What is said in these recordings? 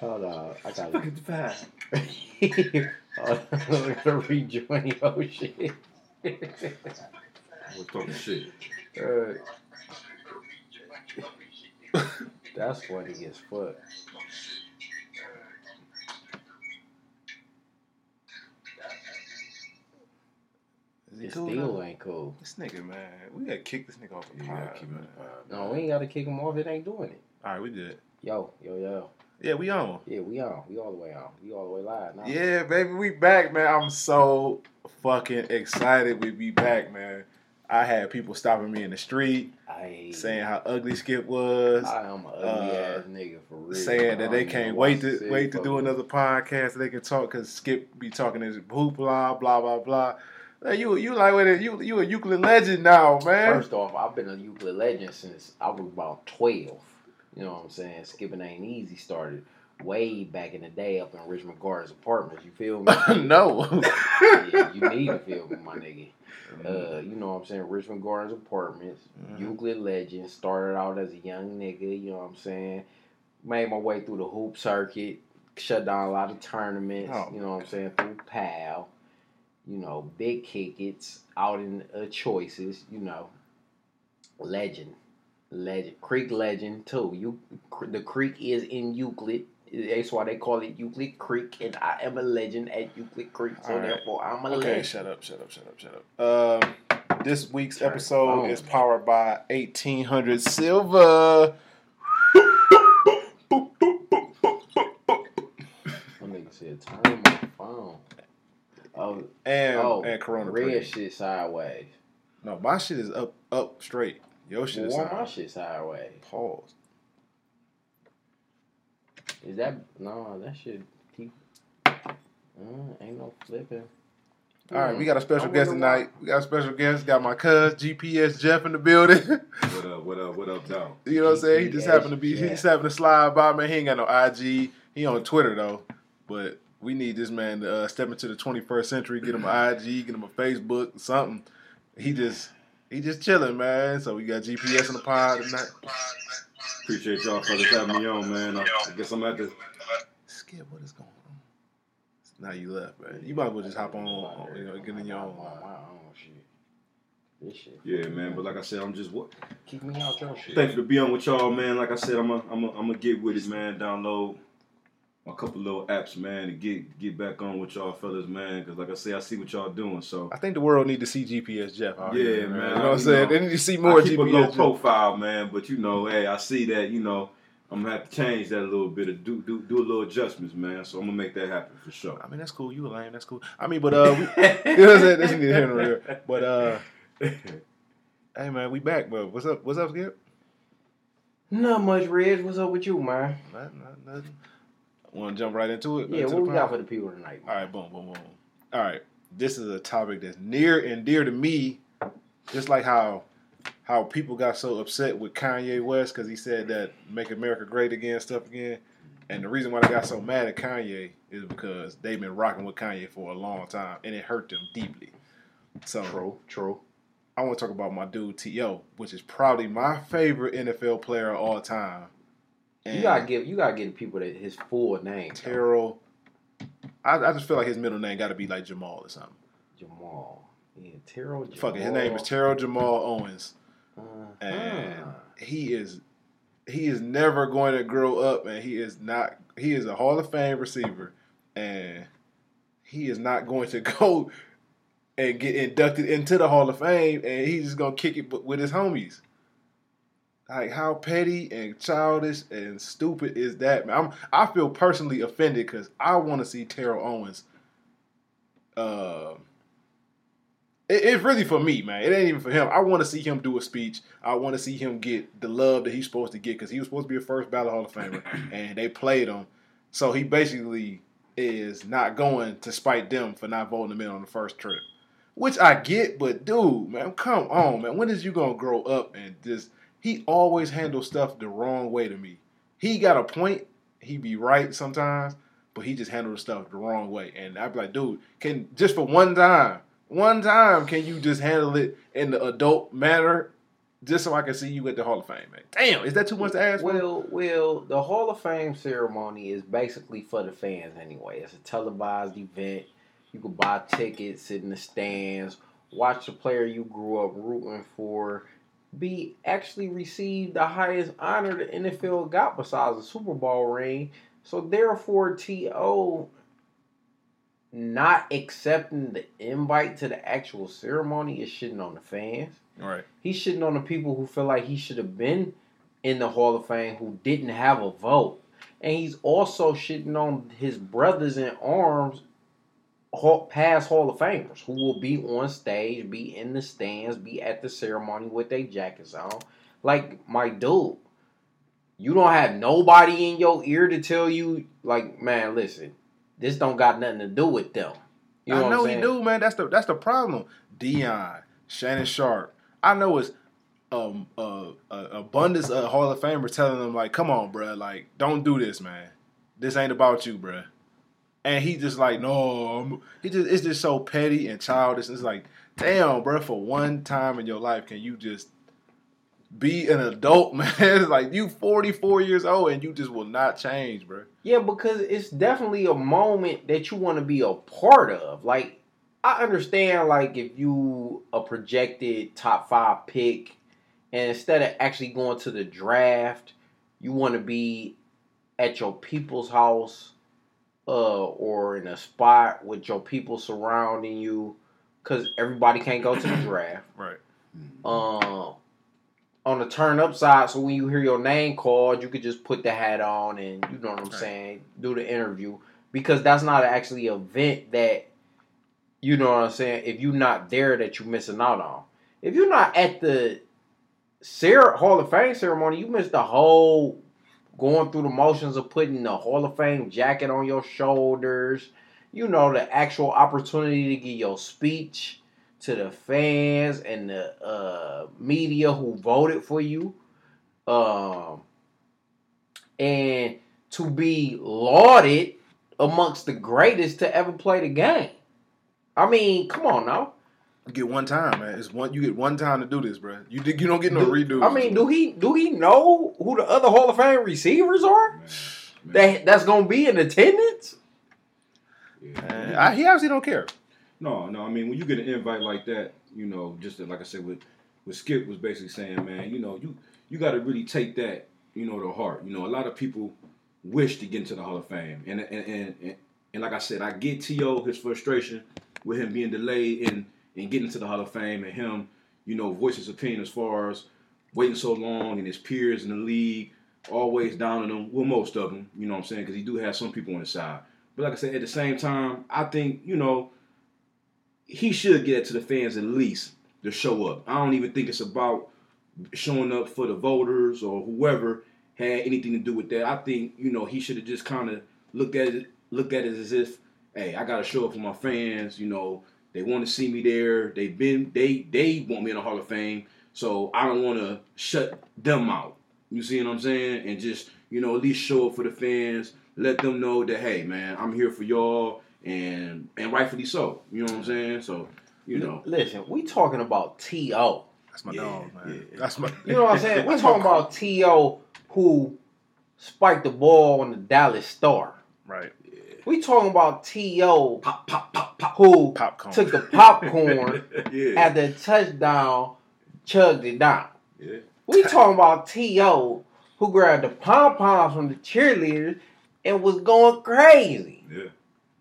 Hold on, I got Fucking fine. Hold on, I'm gonna rejoin your shit. I was talking shit. Uh, that's funny as fuck. Is he It cool still now? ain't cool. This nigga, man. We gotta kick this nigga off the Yeah, pod, you gotta keep man. No, we ain't gotta kick him off. It ain't doing it. All right, we did. Yo, yo, yo. Yeah, we on. Yeah, we on. We all the way on. We all the way live now. Yeah, baby, we back, man. I'm so fucking excited we be back, man. I had people stopping me in the street I saying how ugly Skip was, I am an ugly uh, ass nigga for real. saying that they can't wait to wait to do another podcast so they can talk because Skip be talking his hoopla, blah blah blah. Hey, you you like what it- you you a Euclid legend now, man. First off, I've been a Euclid legend since I was about twelve. You know what I'm saying? Skipping ain't easy started way back in the day up in Richmond Gardens apartments. You feel me? no. yeah, you need to feel me, my nigga. Uh, you know what I'm saying? Richmond Gardens Apartments, Mhm. Euclid Legend. Started out as a young nigga, you know what I'm saying? Made my way through the hoop circuit, shut down a lot of tournaments, Oh, you know what I'm saying? Through PAL, you know, big kickets, out in uh, choices, you know. Legend. Legend. Creek Legend, too. You, the creek is in Euclid. That's why they call it Euclid Creek, and I am a legend at Euclid Creek, so right. therefore I'm a Okay, legend. shut up, shut up, shut up, shut up. Um, this week's Turn episode is powered by 1800 Silver. Said, turn my phone. Oh, And, oh, and Corona red shit sideways. No, my shit is up up straight. Your shit is Why my down. shit sideways? Pause. Is that no? That shit keep. Uh, ain't no flipping. All right, we got a special guest wonder why- tonight. We got a special guest. Got my cuz GPS Jeff in the building. What up? What up? What up, dog? you know what I'm saying? He just happened to be. He Jeff. just happened to slide by, man. He ain't got no IG. He on Twitter though, but we need this man to uh, step into the 21st century. Get him an IG, get him a Facebook, something. He just he just chilling, man. So we got GPS in the pod tonight. Appreciate y'all fellas having me on, man. I, I guess I'm at the. Skip, what is going on? Now you left, man. You might as well just hop on, you know, get in your own. My, my own shit. This shit. Yeah, man. But like I said, I'm just what. Keep me out your shit. Thankful to be on with y'all, man. Like I said, I'm a, I'm a, I'm gonna get with it, man. Download a couple little apps, man, to get get back on with y'all fellas, man. Because like I say, I see what y'all doing. So I think the world need to see GPS Jeff. Out Yeah, here, man. You know what I'm saying? know, they need to see more I keep a GPS. low Jeff. profile, man. But you know, hey, I see that. You know, I'm gonna have to change that a little bit. Or do do do a little adjustments, man. So I'm gonna make that happen for sure. I mean, that's cool. You a lame. That's cool. I mean, but uh, we, you know what I'm saying? That's neither here nor there. But uh, hey man, we back, bro. What's up? What's up, Skip? Not much, Reg. What's up with you, man? Nothing. nothing, nothing. Want to jump right into it? Yeah, what we got for the people tonight? All right, boom, boom, boom. All right, this is a topic that's near and dear to me, just like how how people got so upset with Kanye West because he said that "Make America Great Again" stuff again, and the reason why they got so mad at Kanye is because they've been rocking with Kanye for a long time, and it hurt them deeply. So True, true. I want to talk about my dude T.O., which is probably my favorite NFL player of all time. You gotta give you gotta give people that his full name. Terrell. I, I just feel like his middle name got to be like Jamal or something. Jamal. Yeah, Terrell. Jamal. Fuck it, his name is Terrell Jamal Owens, Uh-huh. and he is he is never going to grow up, and he is not. He is a Hall of Fame receiver, and he is not going to go and get inducted into the Hall of Fame, and he's just gonna kick it with his homies. Like how petty and childish and stupid is that, man? I'm, I feel personally offended because I want to see Terrell Owens. Uh, it- it's really for me, man. It ain't even for him. I want to see him do a speech. I want to see him get the love that he's supposed to get because he was supposed to be a first ballot Hall of Famer, and they played him. So he basically is not going to spite them for not voting him in on the first trip, which I get. But dude, man, come on, man. When is you gonna grow up and just? He always handles stuff the wrong way to me. He got a point. He be right sometimes, but he just handles stuff the wrong way. And I'd be like, dude, can just for one time, one time, can you just handle it in the adult manner just so I can see you at the Hall of Fame, man. Damn, is that too much to ask? for? Well, well, the Hall of Fame ceremony is basically for the fans anyway. It's a televised event. You can buy tickets, sit in the stands, watch the player you grew up rooting for, be actually received the highest honor the NFL got besides the Super Bowl ring. So therefore, To not accepting the invite to the actual ceremony is shitting on the fans. right. He's shitting on the people who feel like he should have been in the Hall of Fame who didn't have a vote. And he's also shitting on his brothers in arms, past Hall of Famers, who will be on stage, be in the stands, be at the ceremony with their jackets on. Like, my dude, you don't have nobody in your ear to tell you, like, man, listen, this don't got nothing to do with them. You know I know he do, man. That's the that's the problem. Deion, Shannon Sharpe. I know it's um uh, uh, abundance of Hall of Famers telling them like, "Come on, bruh, like don't do this, man. This ain't about you, bruh." And he just like, no, I'm, he just it's just so petty and childish. It's like, damn, bro, for one time in your life, can you just be an adult, man? It's like you 44 years old and you just will not change, bro. Yeah, because it's definitely a moment that you want to be a part of. Like, I understand, like, if you a projected top five pick, and instead of actually going to the draft, you want to be at your people's house, uh, or in a spot with your people surrounding you, because everybody can't go to the draft Right. um on the turn up side so when you hear your name called you could just put the hat on and you know what i'm Right. saying do the interview because that's not actually an event that you know what i'm saying if you're not there that you're missing out on if you're not at the Sarah hall of fame ceremony you missed the whole going through the motions of putting the hall of fame jacket on your shoulders you know the actual opportunity to give your speech to the fans and the uh, media who voted for you, um, and to be lauded amongst the greatest to ever play the game. I mean, come on now. You get one time, man. It's one. You get one time to do this, bruh. You you don't get no Do- redo. I mean, do he do he know who the other Hall of Fame receivers are Man, man. that that's gonna be in attendance? Yeah. I, he obviously don't care. No, no. I mean, when you get an invite like that, you know, just like I said, with what Skip was basically saying, man, you know, you you got to really take that, you know, to heart. You know, a lot of people wish to get into the Hall of Fame, and and and, and, and like I said, I get To his frustration with him being delayed in in getting to the Hall of Fame, and him, you know, voice his opinion as far as waiting so long, and his peers in the league always down on him. Well, most of them, you know what I'm saying, because he do have some people on his side. But like I said, at the same time, I think you know he should get to the fans at least to show up. I don't even think it's about showing up for the voters or whoever had anything to do with that. I think you know he should have just kind of looked at it, looked at it as if, hey, I got to show up for my fans. You know, they want to see me there. They've been they they want me in the Hall of Fame, so I don't want to shut them out. You see what I'm saying? And just you know at least show up for the fans. Let them know that hey man, I'm here for y'all, and and rightfully so. You know what I'm saying? So you know. Listen, we talking about T.O. That's my Yeah, dog, man. yeah. That's my. You know what I'm saying? We're talking about T.O. who spiked the ball on the Dallas Star. right We talking about T.O. Pop, pop, pop, pop. who popcorn. took the popcorn yeah. at the touchdown, chugged it down. yeah. We talking about T.O. who grabbed the pom poms from the cheerleaders and was going crazy. Yeah.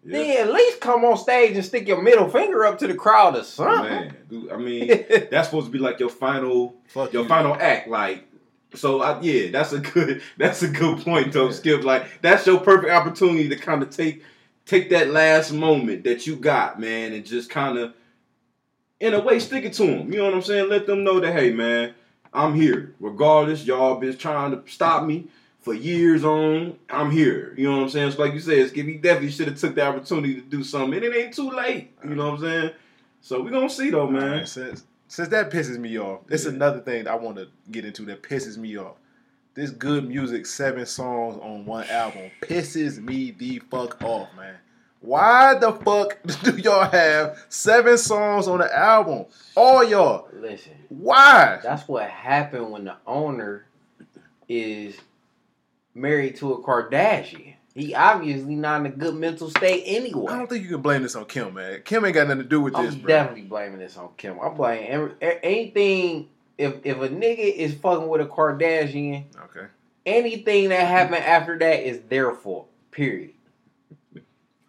Then at least come on stage and stick your middle finger up to the crowd or something. Man, dude, I mean, that's supposed to be like your final, Fuck your you. final act. Like, so I, yeah, that's a good, that's a good point though, Yeah. Skip. Like, that's your perfect opportunity to kind of take, take that last moment that you got, man, and just kind of, in a way, stick it to them. You know what I'm saying? Let them know that, hey, man, I'm here. Regardless, y'all been trying to stop me for years on. I'm here. You know what I'm saying? So like you said, Skip, he definitely should have took the opportunity to do something, and it ain't too late. You know what I'm saying? So we gonna see though, man. Man, since since that pisses me off, it's Yeah. another thing I want to get into that pisses me off. This good music, seven songs on one album, pisses me the fuck off, man. Why the fuck do y'all have seven songs on the album? All y'all. Listen, Why? that's what happened when the owner is married to a Kardashian. He obviously not in a good mental state anyway. I don't think you can blame this on Kim, man. Kim ain't got nothing to do with this, bro. I'm this, bro. definitely blaming this on Kim. I'm blaming every, anything. If if a nigga is fucking with a Kardashian, Okay. anything that happened after that is their fault. Period.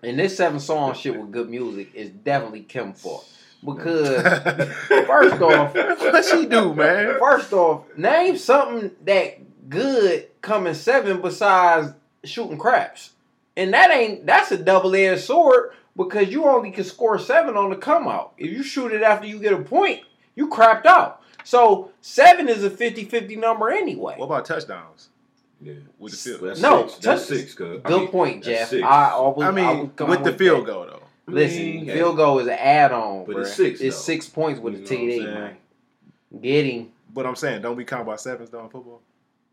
And this seven song shit with good music is definitely Kim fault because first off, what she do, man? first off, name something that good coming seven besides shooting craps, and that ain't that's a double edged sword because you only can score seven on the come out. If you shoot it after you get a point, you crapped out. So seven is a 50-50 number anyway. What about touchdowns? Yeah. With the field. That's No, six. That's touch- six. Cause, I Good mean, point, Jeff. six. I always, I I mean, would come with the that. field goal though. Listen, mean, hey. field goal is an add-on, But bro. it's six, It's though. six points with You a know what TD, saying? man. Get him. But I'm saying, don't we count by sevens though in football?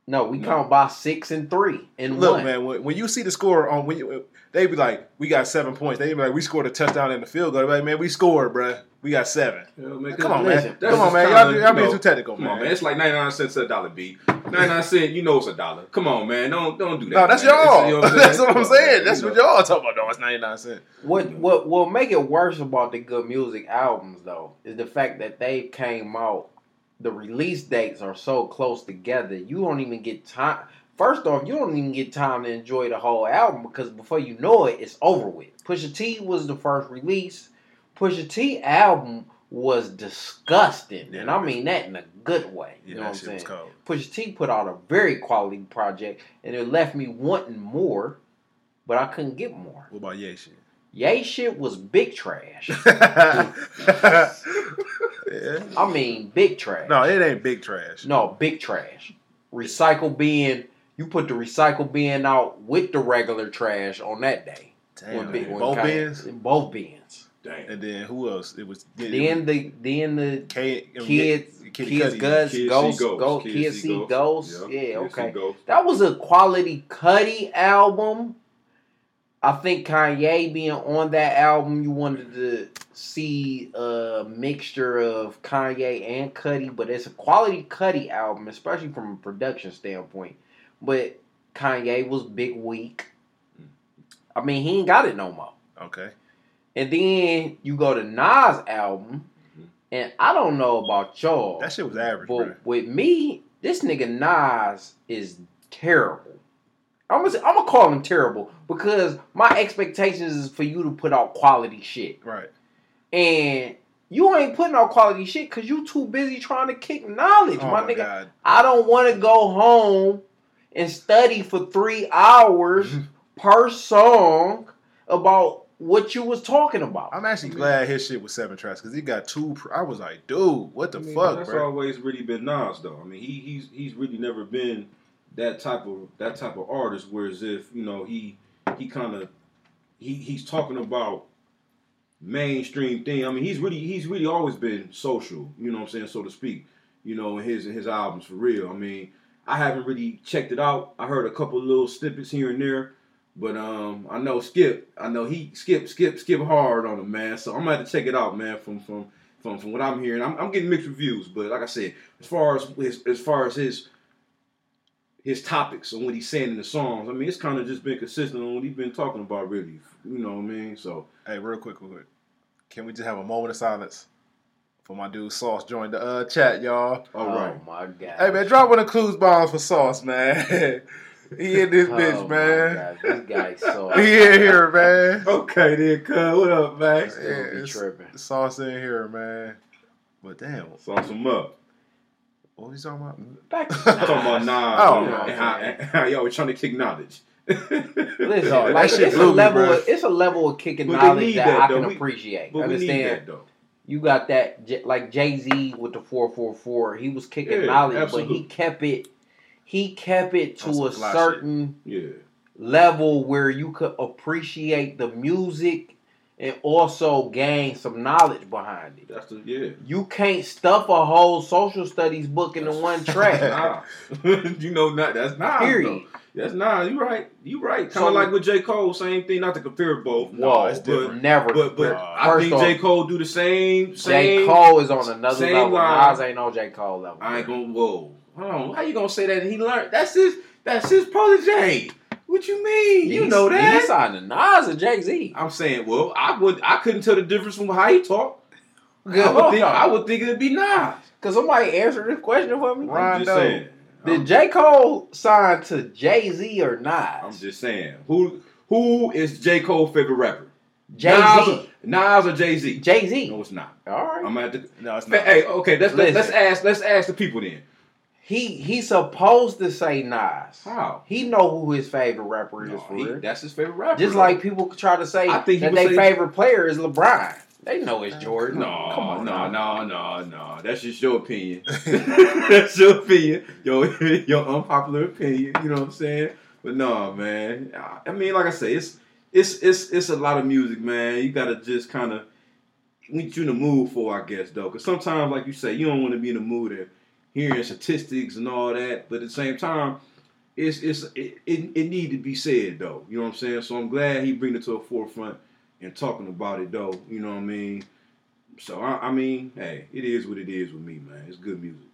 No, we No. count by six and three and 1. Look, one. man, when, when you see the score on when you, they be like, we got seven points. They be like, we scored a touchdown in the field goal. They be like, man, we scored, bruh. We got seven. Yeah, man, Come on, listen, man. that's Come on, man. kinda, Y'all, y'all you being too technical, Come man. on, man. It's like 99 cents to a dollar, B. 99 cents, you know it's a dollar. Come on, man. Don't don't do that. No, that's man. y'all. It's- you know what that's what I'm saying. That's You what know. y'all talking about. No, it's 99 cents. What what what make it worse about the good music albums though is the fact that they came out. The release dates are so close together. You don't even get time. First off, you don't even get time to enjoy the whole album because before you know it, it's over with. Pusha T was the first release. Pusha T album was disgusting, Yeah, and I mean that in a good way. Yeah, you know what I'm saying? Pusha T put out a very quality project, and it left me wanting more, but I couldn't get more. What about Ye shit? Ye shit was big trash. yeah. I mean, big trash. No, it ain't big trash. No, big trash. Recycle bin. You put the recycle bin out with the regular trash on that day. Damn, big- both Kanye- bins. Both bins. Damn. And then who else? It was it Then the then the K, I mean, kids Kid kids Cudi. guts Kids ghost see ghosts. go Kids kids see see ghosts. ghosts. Yep. Yeah, okay. ghosts. That was a quality Cudi album. I think Kanye being on that album, you wanted to see a mixture of Kanye and Cudi, but it's a quality Cudi album, especially from a production standpoint. But Kanye was big weak. I mean, he ain't got it no more. Okay. And then you go to Nas album, Mhm. and I don't know about y'all. That shit was average, But bro. with me, this nigga Nas is terrible. I'm gonna, I'm gonna call him terrible because my expectations is for you to put out quality shit, Right. and you ain't putting out quality shit because you too busy trying to kick knowledge, Oh my, my nigga. god. I don't want to go home and study for three hours per song about what you was talking about. I'm actually glad his shit was seven tracks because he got two. Pr- I was like, dude, what the I mean, fuck, that's bro? always really been Nas, though. I mean, he he's he's really never been that type of that type of artist. Whereas if you know he he kind of he he's talking about mainstream thing. I mean, he's really he's really always been social. You know what I'm saying, so to speak. You know, in his in his albums for real. I mean, I haven't really checked it out. I heard a couple little snippets here and there. But um, I know Skip. I know he Skip Skip Skip hard on him, man. So I'm gonna have to check it out, man. From from from from what I'm hearing, I'm, I'm getting mixed reviews. But like I said, as far as his, as far as his his topics and what he's saying in the songs, I mean, it's kind of just been consistent on what he's been talking about, really. You know what I mean? So Hey, real quick, real quick. Can we just have a moment of silence for my dude Sauce joined the uh, chat, y'all? all right. Oh my god! Hey man, drop one of clues bombs for Sauce, man. he in this Oh, bitch, my man. God, This guy's so. He in here, man. Okay, then, cuz. What up, man? Yeah, Still be tripping. Sauce in here, man. But damn, Sauce him up. What was he talking about? Back to I'm talking about Nas. Nas Oh, and, no. and how, and how y'all was trying to kick knowledge. Listen, that like shit it's a blew me, level. bro. Of, it's a level of kicking But knowledge that, that, I can We- appreciate. But we need Understand? that though. You got that, like Jay Z with the four four four. He was kicking Yeah, knowledge, but he kept it. He kept it to a certain Yeah. level where you could appreciate the music and also gain some knowledge behind it. That's the yeah. You can't stuff a whole social studies book into one track. Nah. you know, not that's not. Period. That's not. You right. You right. Kind So- of like with J Cole. Same thing. Not to compare both. Whoa, it's different. Never. But but Nah. I First think off, J Cole do the same. J. Same. Cole is on another same level. line. Nas ain't on J. Cole level. I ain't gonna. Whoa. Hold on. How you gonna say that? He learned. That's his. That's his protege. What you mean? You He's- know that? He signed to Nas or Jay Z. I'm saying. Well, I would. I couldn't tell the difference from how he talk. I would think. I would think it'd be Nas. Cause somebody answered this question for me. Right. I'm just Rondo. saying. Did J. Cole sign to Jay Z or Nas? I'm just saying. Who who is J Cole's favorite rapper? Jay Z. or- Nas or Jay Z? Jay Z. No, it's not. All right. I'm gonna have to. No, it's not. Hey, okay. Let's let's, let's ask let's ask the people then. He he's supposed to say Nas. How? He know who his favorite rapper is No, for he- that's his favorite rapper. Just like people try to say I think that would their favorite player is LeBron. They know it's uh, Jordan. No, come on, no, no, no, no. That's just your opinion. That's your opinion. Your your unpopular opinion. You know what I'm saying? But no, man. I mean, like I say, it's it's it's it's a lot of music, man. You gotta just kind of what you in the mood for, I guess, though. Because sometimes, like you say, you don't want to be in the mood of hearing statistics and all that. But at the same time, it's it's it, it, it need to be said though. You know what I'm saying? So I'm glad he bring it to the forefront and talking about it though. You know what I mean? So I, I mean, hey, it is what it is with me, man. It's good music,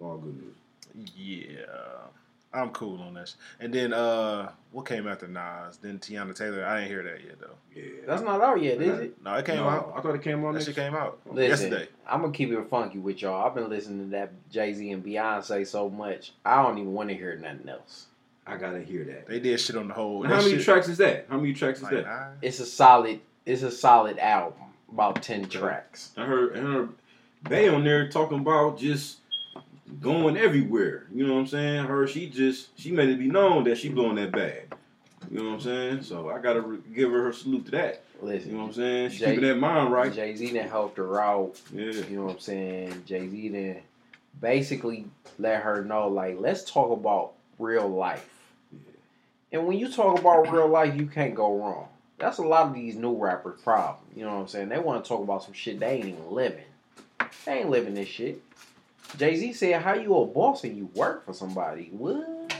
all good music. Yeah, I'm cool on that. sh- And then uh, what came after Nas? Then Teyana Taylor. I didn't hear that yet though. Yeah, That's not out yet, is it? No, it came No, out. I thought it came on That shit came out Listen, yesterday. I'm gonna keep it funky with y'all. I've been listening to that Jay Z and Beyonce so much, I don't even want to hear nothing else. I gotta hear that. They did shit on the whole. How many shit- tracks is that? How many tracks is Like that? nine? It's a solid. It's a solid album. About ten tracks. I heard, I heard Bey on there talking about just going everywhere. You know what I'm saying? Her, she just she made it be known that she blowing that bag. You know what I'm saying? So I gotta re- give her her salute to that. Listen, You know what I'm saying? She Jay- keeping that mind right. Jay Z done helped her out. Yeah. You know what I'm saying? Jay Z then basically let her know, like, let's talk about real life. And when you talk about real life, you can't go wrong. That's a lot of these new rappers' problem. You know what I'm saying? They want to talk about some shit they ain't even living. They ain't living this shit. Jay Z said, "How you a boss and you work for somebody?" What?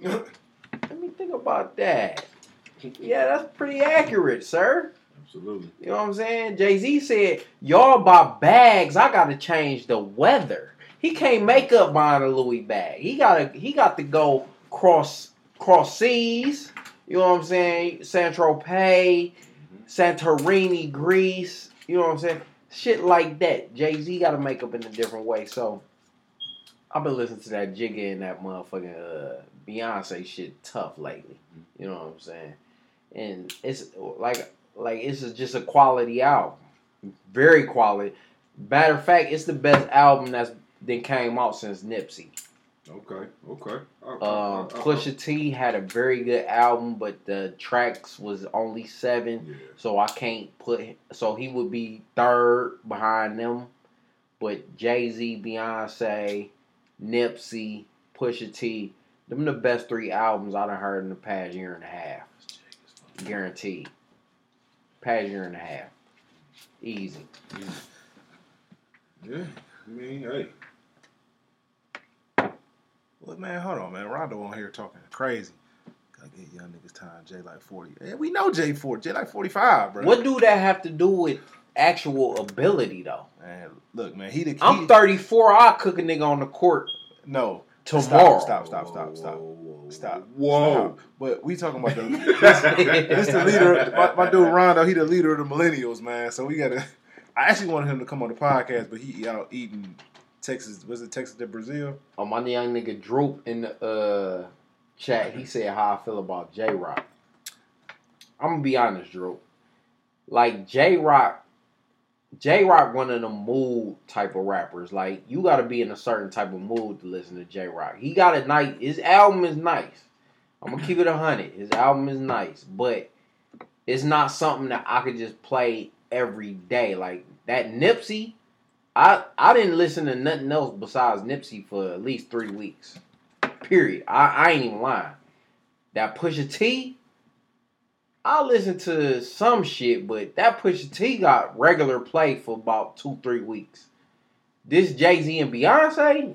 Yeah. Let me think about that. Yeah, that's pretty accurate, sir. Absolutely. You know what I'm saying? Jay Z said, "Y'all buy bags. I got to change the weather." He can't make up buying a Louis bag. He got to he got to go cross cross seas. You know what I'm saying? Saint Tropez, mm-hmm. Santorini, Greece. You know what I'm saying? Shit like that. Jay Z got to make up in a different way. So I've been listening to that Jigga and that motherfucking uh, Beyonce shit tough lately. You know what I'm saying? And it's like like it's just a quality album, very quality. Matter of fact, it's the best album that's that came out since Nipsey. Okay. Okay. I- I- Um, I- I- Pusha T had a very good album, but the tracks was only seven, Yeah. so I can't put. So he would be third behind them, but Jay Z, Beyonce, Nipsey, Pusha T, them the best three albums I done heard in the past year and a half, guaranteed. Past year and a half, easy. Yeah. I mean, hey. Well, man, hold on, man. Rondo on here talking crazy. Gotta get young niggas time. Jay like forty. Yeah, we know Jay forty. Jay like forty five, bro. What do that have to do with actual ability though? Man, look, man. He the key. I'm 34. I'll cook a nigga on the court No, tomorrow. Stop, stop, stop, stop. Whoa, whoa, Stop. Whoa. Stop. But we talking about the this, this the leader. My, my dude Rondo, he the leader of the millennials, man. So we gotta. I actually wanted him to come on the podcast, but he out eating Texas. Was it Texas de Brazil? Oh, my young nigga Droop in the uh, chat, he said how I feel about Jay Rock. I'm gonna be honest, Droop. Like Jay Rock, Jay Rock one of the mood type of rappers. Like you gotta be in a certain type of mood to listen to Jay Rock. He got a nice his album is nice. I'm gonna keep it a hundred. His album is nice, but it's not something that I could just play every day. Like that Nipsey, I I didn't listen to nothing else besides Nipsey for at least three weeks. Period. I, I ain't even lying. That Pusha T, I listen to some shit, but that Pusha T got regular play for about two, three weeks. This Jay Z and Beyonce,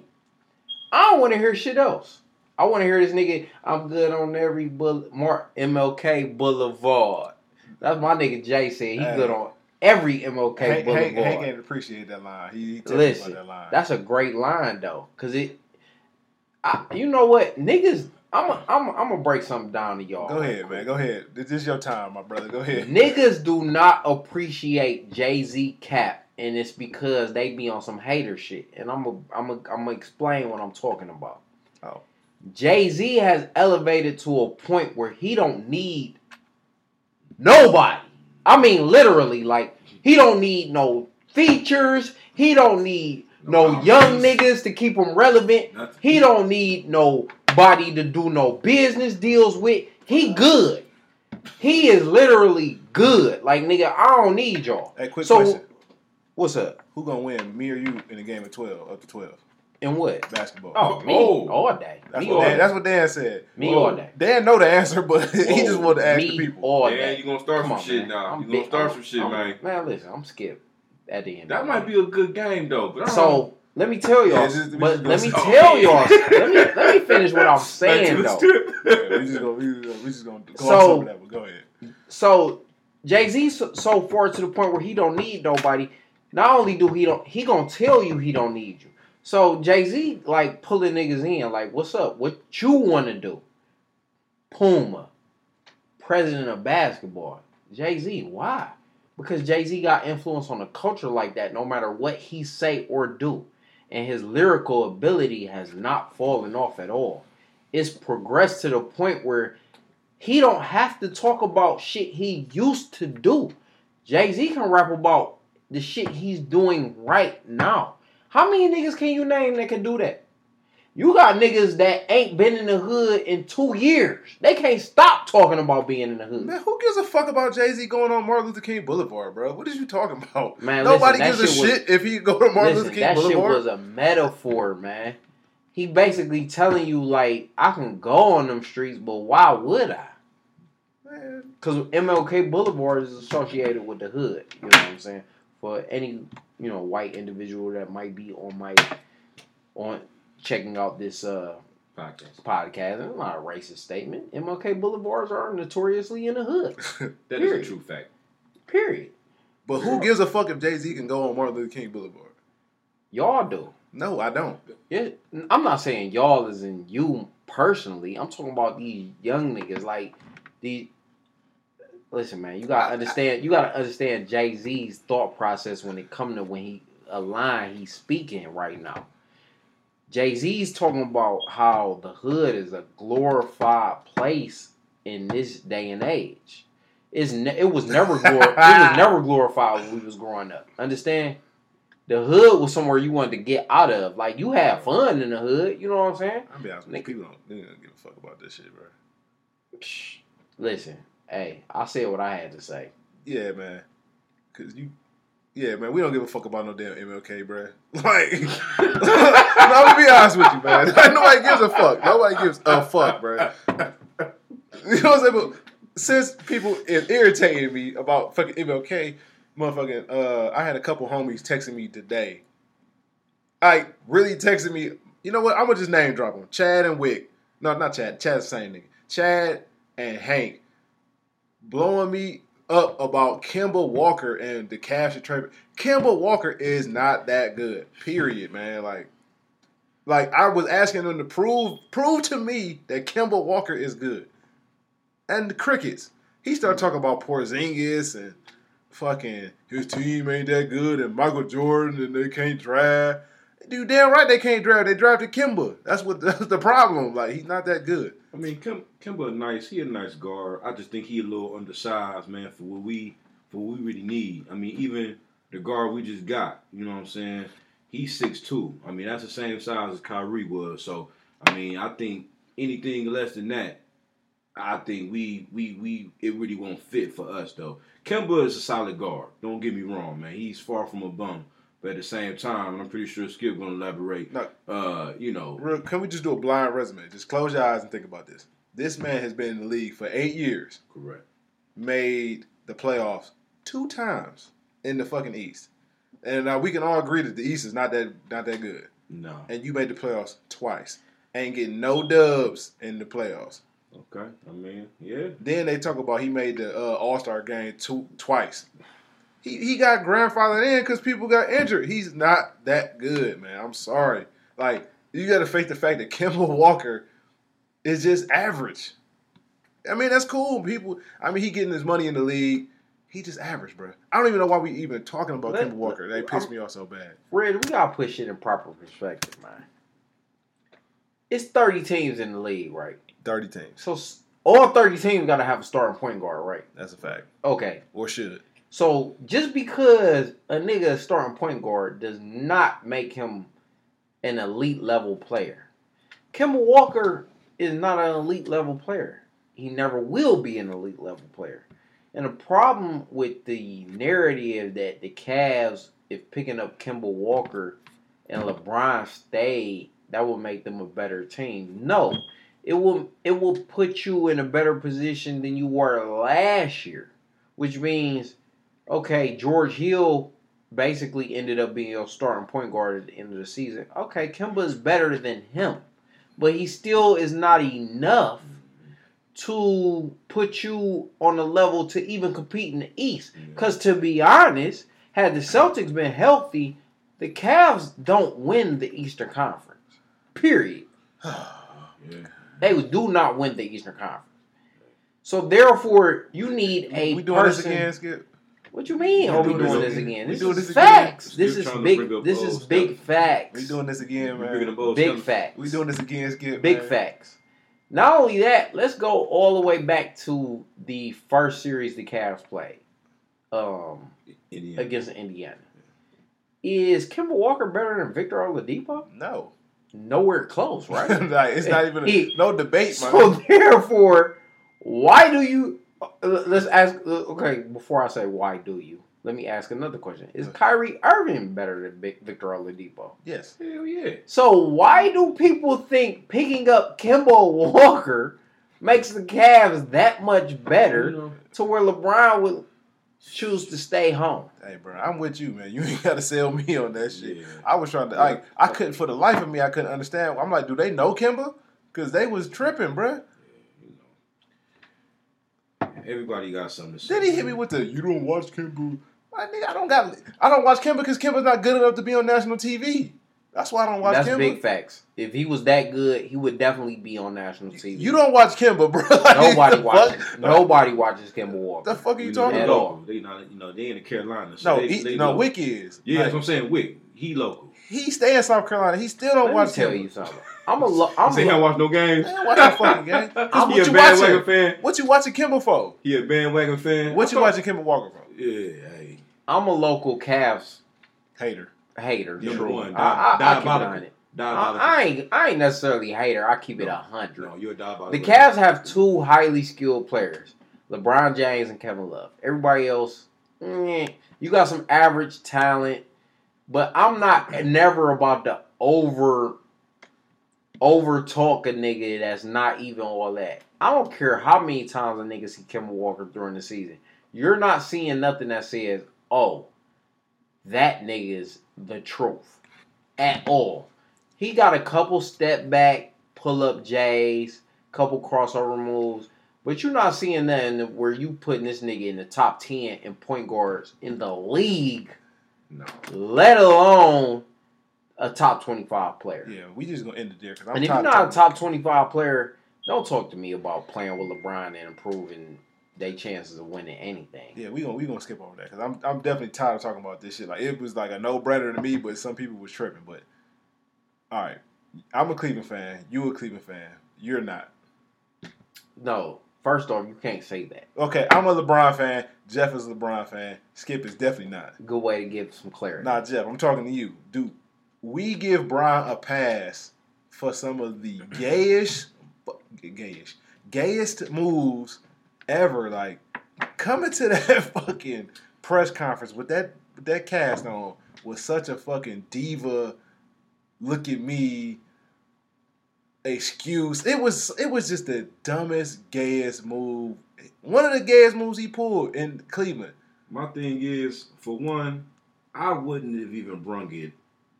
I don't want to hear shit else. I want to hear this nigga. I'm good on every bull, Mark MLK Boulevard. That's my nigga Jay said he Hey. good on every MLK Hank, Boulevard. Hank, Hank ain't appreciate that line. He, he Listen, that line. That's a great line though, cause it. I, you know what, niggas. I'm a, I'm a, I'm gonna break something down to y'all. Go ahead, man. Go ahead. This is your time, my brother. Go ahead. Niggas do not appreciate Jay Z cap, and it's because they be on some hater shit. And I'm a, I'm a, I'm gonna explain what I'm talking about. Oh. Jay Z has elevated to a point where he don't need nobody. I mean, literally, like he don't need no features. He don't need no, No young niggas to keep him relevant. Nothing. He don't need nobody to do no business deals with. He good. He is literally good. Like nigga, I don't need y'all. Hey, quick So- question. What's up? Who gonna win, me or you, in a game of twelve, up to twelve And what? basketball? Oh, me Oh. all day. that's me what all Dan, day. that's what Dan said. me Whoa. all day. Dan know the answer, but he just oh, wanted to ask me the people. all Man, day. you gonna start Come some on, shit man. now. I'm You gonna start I'm- some shit, I'm- man. Man, listen, I'm skipped at the end. That of might the be a good game though. But I don't know. So let me tell y'all. Yeah, just- but let me stop. tell y'all. let me let me finish what I'm saying though. Yeah, we just gonna we just gonna, we just gonna gloss So- over that. But go ahead. So Jay Z so, so far to the point where he don't need nobody. Not only do he don't, he gonna tell you he don't need you. So Jay Z like pulling niggas in, like, what's up? What you want to do? Puma, president of basketball. Jay Z, why? Because Jay Z got influence on the culture like that. No matter what he say or do, and his lyrical ability has not fallen off at all. It's progressed to the point where he don't have to talk about shit he used to do. Jay Z can rap about the shit he's doing right now. How many niggas can you name that can do that? You got niggas that ain't been in the hood in two years. They can't stop talking about being in the hood. Man, who gives a fuck about Jay Z going on Martin Luther King Boulevard, bro? What is you talking about? Man, Nobody listen, that gives a shit was- shit if he go to Martin Listen, Luther King Boulevard. that shit was a metaphor, man. He basically telling you like, I can go on them streets, but why would I? Man, Because MLK Boulevard is associated with the hood. You know what I'm saying? For any you know white individual that might be on my on checking out this uh Podcast. podcast, it's not a racist statement. MLK Boulevards are notoriously in the hood. That is Period. a true fact. Period. but who gives a fuck if Jay Z can go on Martin Luther King Boulevard? Y'all do. No, I don't. Yeah, I'm not saying y'all is in you personally. I'm talking about these young niggas. Like these. Listen, man, you gotta understand. You gotta understand Jay Z's thought process when it come to when he a line he's speaking right now. Jay Z's talking about how the hood is a glorified place in this day and age. It's ne- it was never glor- it was never glorified when we was growing up. Understand? The hood was somewhere you wanted to get out of. Like you had fun in the hood. You know what I'm saying? I'll be honest with you. People don't, they don't give a fuck about this shit, bro. Listen, hey, I said what I had to say. Yeah, man. Cause you, yeah, man. We don't give a fuck about no damn MLK, bro. Like, no, I'm gonna be honest with you, man. Nobody gives a fuck. Nobody gives a fuck, bro. You know what I'm saying? But since people is irritating me about fucking MLK, motherfucking, uh, I had a couple homies texting me today. I really texted me. You know what? I'm gonna just name drop them. Chad and Wick. No, not Chad. Chad's the same nigga. Chad and Hank blowing me up about Kemba Walker and the Cavs trade. Kemba Walker is not that good. Period, man. Like, like I was asking them to prove prove to me that Kemba Walker is good. And the crickets. He started talking about Porzingis and fucking his team ain't that good and Michael Jordan and they can't draft. Dude, damn right they can't draft. They drafted Kemba. That's what that's the problem. Like he's not that good. I mean, Kim, Kemba, nice. He a nice guard. I just think he a little undersized, man, for what we for what we really need. I mean, even the guard we just got, you know what I'm saying? He's six two. I mean, that's the same size as Kyrie was. So, I mean, I think anything less than that, I think we we we it really won't fit for us though. Kemba is a solid guard. Don't get me wrong, man. He's far from a bum. But at the same time, and I'm pretty sure Skip gonna elaborate. No. Uh, you know, Real, can we just do a blind resume? Just close your eyes and think about this. This man has been in the league for eight years. correct. made the playoffs two times in the fucking East, and uh, we can all agree that the East is not that not that good. No. And you made the playoffs twice, ain't getting no dubs in the playoffs. Okay. I mean, yeah. Then they talk about he made the uh, All Star game two twice. He he got grandfathered in because people got injured. He's not that good, man. I'm sorry. Like you got to face the fact that Kemba Walker is just average. I mean that's cool. People. I mean he getting his money in the league. He just average, bro. I don't even know why we even talking about Let- Kemba Walker. They pissed me off so bad. Red, we gotta put shit in proper perspective, man. It's 30 teams in the league, right? Thirty teams. So all 30 teams gotta have a starting point guard, right? That's a fact. Okay. Or should. So just because a nigga is starting point guard does not make him an elite level player. Kemba Walker is not an elite level player. He never will be an elite level player. And the problem with the narrative that the Cavs, if picking up Kemba Walker and LeBron stayed, that will make them a better team. No, it will it will put you in a better position than you were last year, which means okay, George Hill basically ended up being your starting point guard at the end of the season. Okay, Kemba is better than him, but he still is not enough to put you on a level to even compete in the East. Because to be honest, had the Celtics been healthy, the Cavs don't win the Eastern Conference. Period. Yeah. They do not win the Eastern Conference. So therefore, you need a we doing person. this again, Skip? What you mean? Are we doing doing this this again. again? We This doing is this again. facts. This is big. This is big facts. We doing this again, You bringing man. up old Big stuff. facts. We doing this again, Skip. Big man. facts. Not only that, let's go all the way back to the first series the Cavs played um, Indiana. against Indiana. Is Kemba Walker better than Victor Oladipo? No. Nowhere close, right? like, it's not even a, He- no debate, man. so therefore, why do you? Uh, Let's ask. Okay, before I say why do you, let me ask another question: Is Kyrie Irving better than Vic- Victor Oladipo? yes. Hell yeah. So why do people think picking up Kemba Walker makes the Cavs that much better You know, to where LeBron would choose to stay home? Hey, bro, I'm with you, man. You ain't got to sell me on that shit. Yeah. I was trying to, like, I couldn't, for the life of me, I couldn't understand. I'm like, do they know Kemba? Because they was tripping, bro. Everybody got something to say. Then he hit me with the, you don't watch Kemba. Like, nigga, I don't got, I don't watch Kemba because Kemba's not good enough to be on national TV. That's why I don't watch That's Kemba. big facts. If he was that good, he would definitely be on national TV. You don't watch Kemba, bro. Like, Nobody watches. fuck? Nobody watches Kemba Walker. The fuck are you You talking know, they about? local. They not, you know, they in the Carolinas. So No, they, he, they no, local. Wick is. Yeah, Like, that's what I'm saying. Wick, he local. he stay in South Carolina. He still don't Let watch me tell Kemba. you something. I'm a. Lo- I'm See, he don't watch no games. Man, watch that fucking game. 'Cause I'm- he what a you bandwagon watching? fan. What you watching Kemba for? He a bandwagon fan. What you I watching Kemba Walker for? Yeah, hey. I'm a local Cavs Hater. hater. Number True. one, I, I, I keep it on it. I, I ain't. I ain't necessarily a hater. I keep it a hundred. No, you're a diabolical. The Cavs have two highly skilled players, LeBron James and Kevin Love. Everybody else, eh, you got some average talent, but I'm not never about to over over talk a nigga that's not even all that. I don't care how many times a nigga see Kevin Walker during the season. You're not seeing nothing that says, "Oh, that nigga is the truth," at all. He got a couple step back, pull up J's, couple crossover moves, but you're not seeing nothing where you putting this nigga in the top ten in point guards in the league, No. let alone a top twenty five player. Yeah, we just gonna end it there because I'm and if you're not a top twenty five player, don't talk to me about playing with LeBron and improving their chances of winning anything. Yeah, we gonna we gonna skip over that because I'm I'm definitely tired of talking about this shit. Like it was like a no brainer to me, but some people was tripping. But all right, I'm a Cleveland fan. You a Cleveland fan. You're not. No, first off, you can't say that. Okay, I'm a LeBron fan. Jeff is a LeBron fan. Skip is definitely not. Good way to give some clarity. Nah, Jeff, I'm talking to you. Do we give Bron a pass for some of the gayish, gayish, gayest moves ever? Like coming to that fucking press conference with that with that cast on was such a fucking diva. Look at me. excuse. It was it was just the dumbest, gayest move. One of the gayest moves he pulled in Cleveland. My thing is, for one, I wouldn't have even brung it.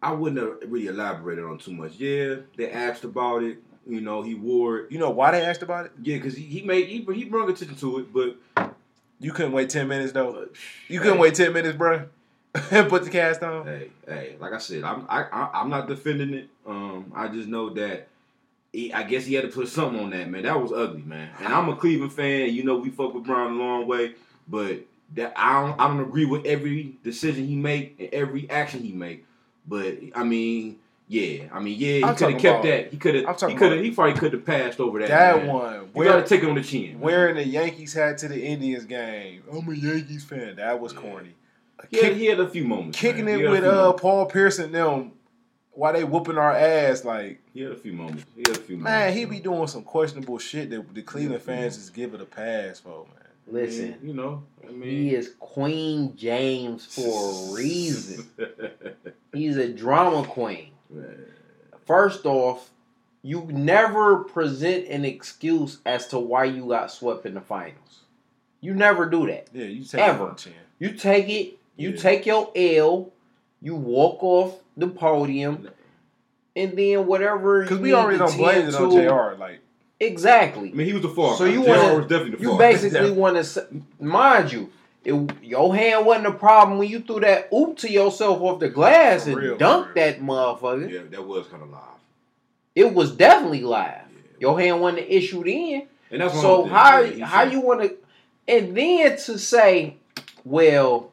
I wouldn't have really elaborated on too much. Yeah, they asked about it. You know, he wore it. You know why they asked about it? Yeah, because he, he made he, he brought attention to it, but You couldn't wait ten minutes though. You couldn't wait ten minutes, bro. Put the cast on. Hey, hey, like I said, I'm I, I I'm not defending it. Um, I just know that he, I guess he had to put something on that man. That was ugly, man. And I'm a Cleveland fan. You know, we fuck with Bron a long way, but that I don't I don't agree with every decision he make and every action he make. But I mean, yeah, I mean, yeah, he could have kept about- that. He could have. He could have. He probably could have passed over that. That man. one. You Where, gotta take it on the chin. man. wearing the Yankees hat to the Indians game. I'm a Yankees fan. That was Yeah. corny. He had, he had a few moments. kicking man. it He had a with uh moments. Paul Pierce and them while they whooping our ass. Like He had a few moments. He had a few moments. man, he be doing some questionable shit that the Cleveland fans just give it a pass for, man. Listen, you know, I mean, he is Queen James for a reason. He's a drama queen. Man. First off, you never present an excuse as to why you got swept in the finals. You never do that. Yeah, you take Ever. it. You take it, you Yeah. take your L, you walk off the podium, and then whatever. Because we already to don't blame it on to- Jr. Like Exactly. I mean, he was the fall. So you wanna- was definitely the You basically want to, mind you, it, your hand wasn't a problem when you threw that oop to yourself off the glass and real, dunked that motherfucker. yeah, that was kind of live. It was definitely live. Yeah. Your hand wasn't issued in. And that's So how thing, yeah, he how you want to, and then to say, well,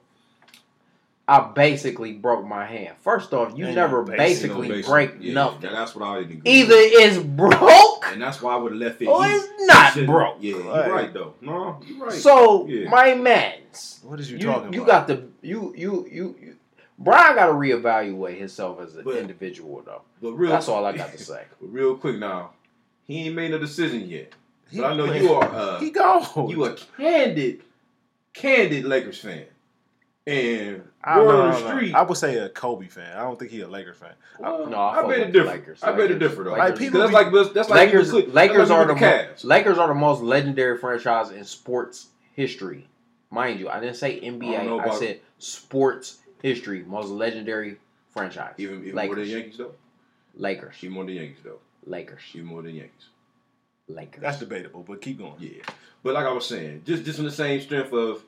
I basically broke my hand. First off, you Ain't never no basically, You know, break yeah, nothing. that- That's what I didn't agree. Either with. it's broke and that's why I would have left it. or He- it's not he broke. Yeah, you're Right. right though. No, you're right. So Yeah. my man's. what is you, you, talking about? you about? got the you you you, you Brian got to reevaluate himself as an But- individual though. but real, That's all I got to say. But real quick now, he ain't made no decision yet. He- But I know you are. Uh, he gone. you a candid, candid Lakers fan, and I, don't word on the don't know. street. I would say a Kobe fan. I don't think he's a Lakers fan. well, No, I I bet with it different. Lakers. I bet it different though. Lakers- Like, people that's be- like that's like Lakers you Lakers that's like are you the with most Cavs. Lakers are the most legendary franchise in sports history. Mind you, I didn't say NBA. know I, about- said sports history. Most legendary franchise. Even, even Lakers. more than Yankees though. Lakers. Even more than Yankees though. Lakers. Even more than Yankees. Lakers. That's debatable, but keep going. Yeah, but like I was saying, just just on the same strength of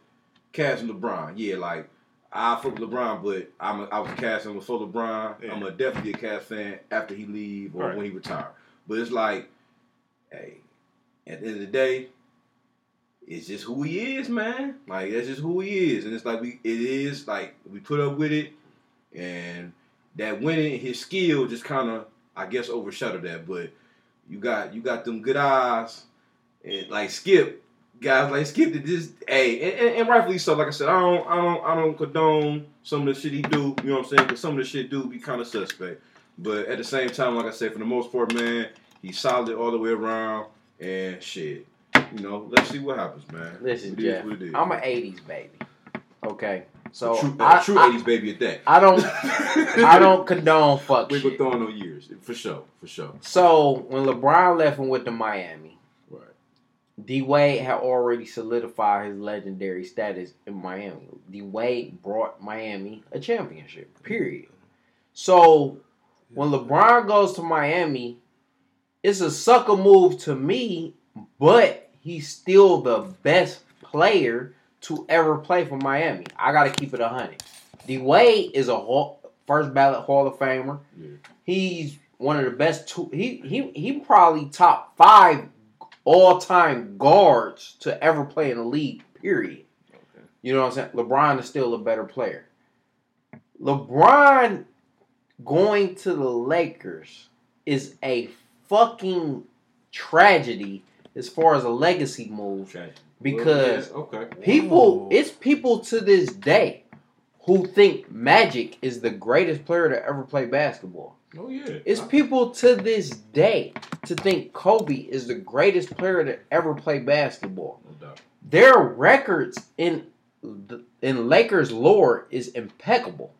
And LeBron. Yeah, like I fuck LeBron, but I'm a, I was fan before LeBron. Yeah. I'm a definitely a Cavs fan after he leave or Right. when he retire. But it's like, hey, at the end of the day, it's just who he is, man. Like that's just who he is, and it's like we it is like we put up with it, and that winning his skill just kind of I guess overshadowed that. But you got you got them good eyes, and like Skip, guys like Skip that just hey, and, and, and rightfully so. Like I said, I don't I don't I don't condone some of the shit he do. You know what I'm saying? Because some of the shit do be kind of suspect. But at the same time, like I said, for the most part, man, he's solid all the way around, and shit. You know, let's see what happens, man. Listen, Jeff. what it is. I'm an '80s baby. Okay, so true, I, true I, 80s baby at that. I don't I don't condone fuck We go shit. throwing no years for sure, for sure. So when LeBron left and went to Miami. D Wade had already solidified his legendary status in Miami. D Wade brought Miami a championship. Period. So when LeBron goes to Miami, it's a sucker move to me, but he's still the best player to ever play for Miami. I got to keep it 100. D Wade is a hall, first ballot Hall of Famer. Yeah. He's one of the best two. He he he probably top five all time guards to ever play in the league. Period. Okay. You know what I'm saying? LeBron is still a better player. LeBron going to the Lakers is a fucking tragedy as far as a legacy move Okay. because Well, yeah, okay. people it's people to this day who think Magic is the greatest player to ever play basketball. Oh yeah. It's people to this day to think Kobe is the greatest player to ever play basketball. No doubt. Their records in in Lakers lore is impeccable.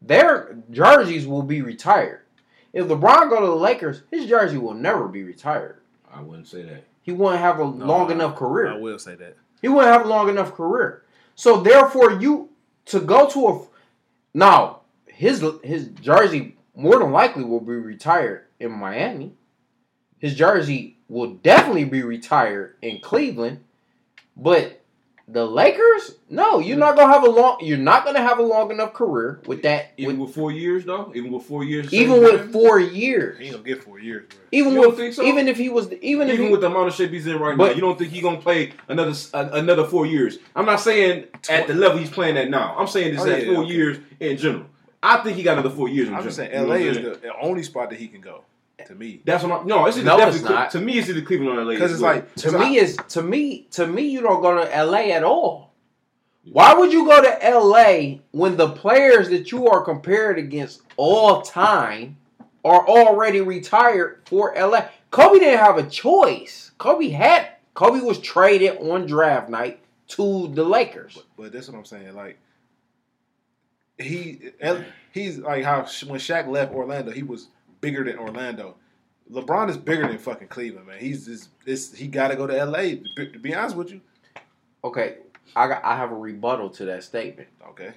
Their jerseys will be retired. if LeBron go to the Lakers, his jersey will never be retired. I wouldn't say that. He wouldn't have a No, long I- enough career. I will say that. He wouldn't have a long enough career. So therefore, you to go to a now his his jersey more than likely will be retired in Miami. His jersey will definitely be retired in Cleveland, but the Lakers, no, you're not gonna have a long. You're not gonna have a long enough career with that. Even With, with four years though, even with four years, even with time? four years, He ain't gonna get four years, bro. even You don't with think so? even if he was even if even he, with the amount of shape he's in right But- now, you don't think he's gonna play another s- a- another four years? I'm not saying at the level he's playing at now. I'm saying this Oh, at yeah, four okay. years in general. I think he got another four years I'm just saying, LA is the, the only spot that he can go. To me, That's what I'm. No, it's either No, it's definitely not. to me. It's either Cleveland or LA. because it's like to me is to me to me you don't go to LA at all. Why would you go to LA when the players that you are compared against all time are already retired for LA? Kobe didn't have a choice. Kobe had Kobe was traded on draft night to the Lakers. But, but that's what I'm saying. Like he, he's like how when Shaq left Orlando, he was bigger than Orlando. LeBron is bigger than fucking Cleveland, man. He's just this. He got to go to L.A. To be, to be honest with you. Okay, I got, I have a rebuttal to that statement. Okay.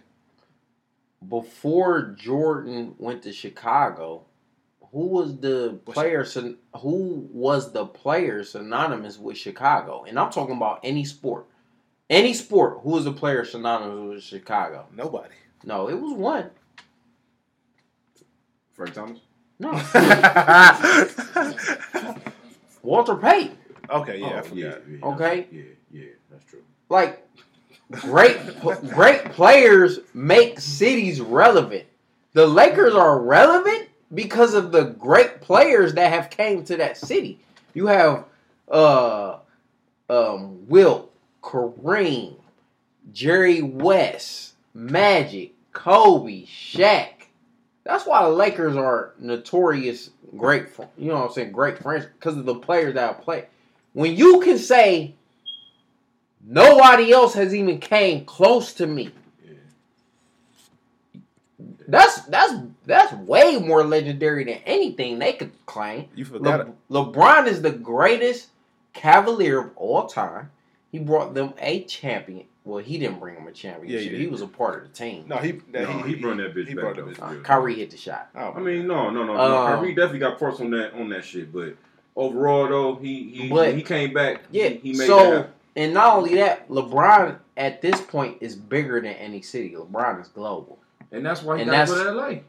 Before Jordan went to Chicago, who was the player? Who was the player synonymous with Chicago? And I'm talking about any sport, any sport. Who was the player synonymous with Chicago? Nobody. No, it was one. Frank Thomas. No, Walter Payton. okay. Yeah. I Oh, forgot. yeah, yeah, Okay. Yeah, yeah, that's true. Like great, great players make cities relevant. The Lakers are relevant because of the great players that have came to that city. You have uh, um, Wilt, Kareem, Jerry West, Magic, Kobe, Shaq. That's why the Lakers are notorious great. You know what I'm saying? Great friends because of the players that played. When you can say nobody else has even came close to me. That's that's that's way more legendary than anything they could claim. You forgot. Le- LeBron is the greatest Cavalier of all time. He brought them a champion. Well, he didn't bring him a championship. Yeah, he he, was a part of the team. no, he. That, No, he brought that bitch he back, brought though. that bitch. Uh, Yeah. Kyrie hit the shot. Oh, I mean, no, no, no, no. Um, Kyrie definitely got parts on that on that shit, but overall though, he he But- he came back. Yeah. he, he made that so, happen. and not only that, LeBron at this point is bigger than any city. LeBron is global. and that's why he and got to go to LA.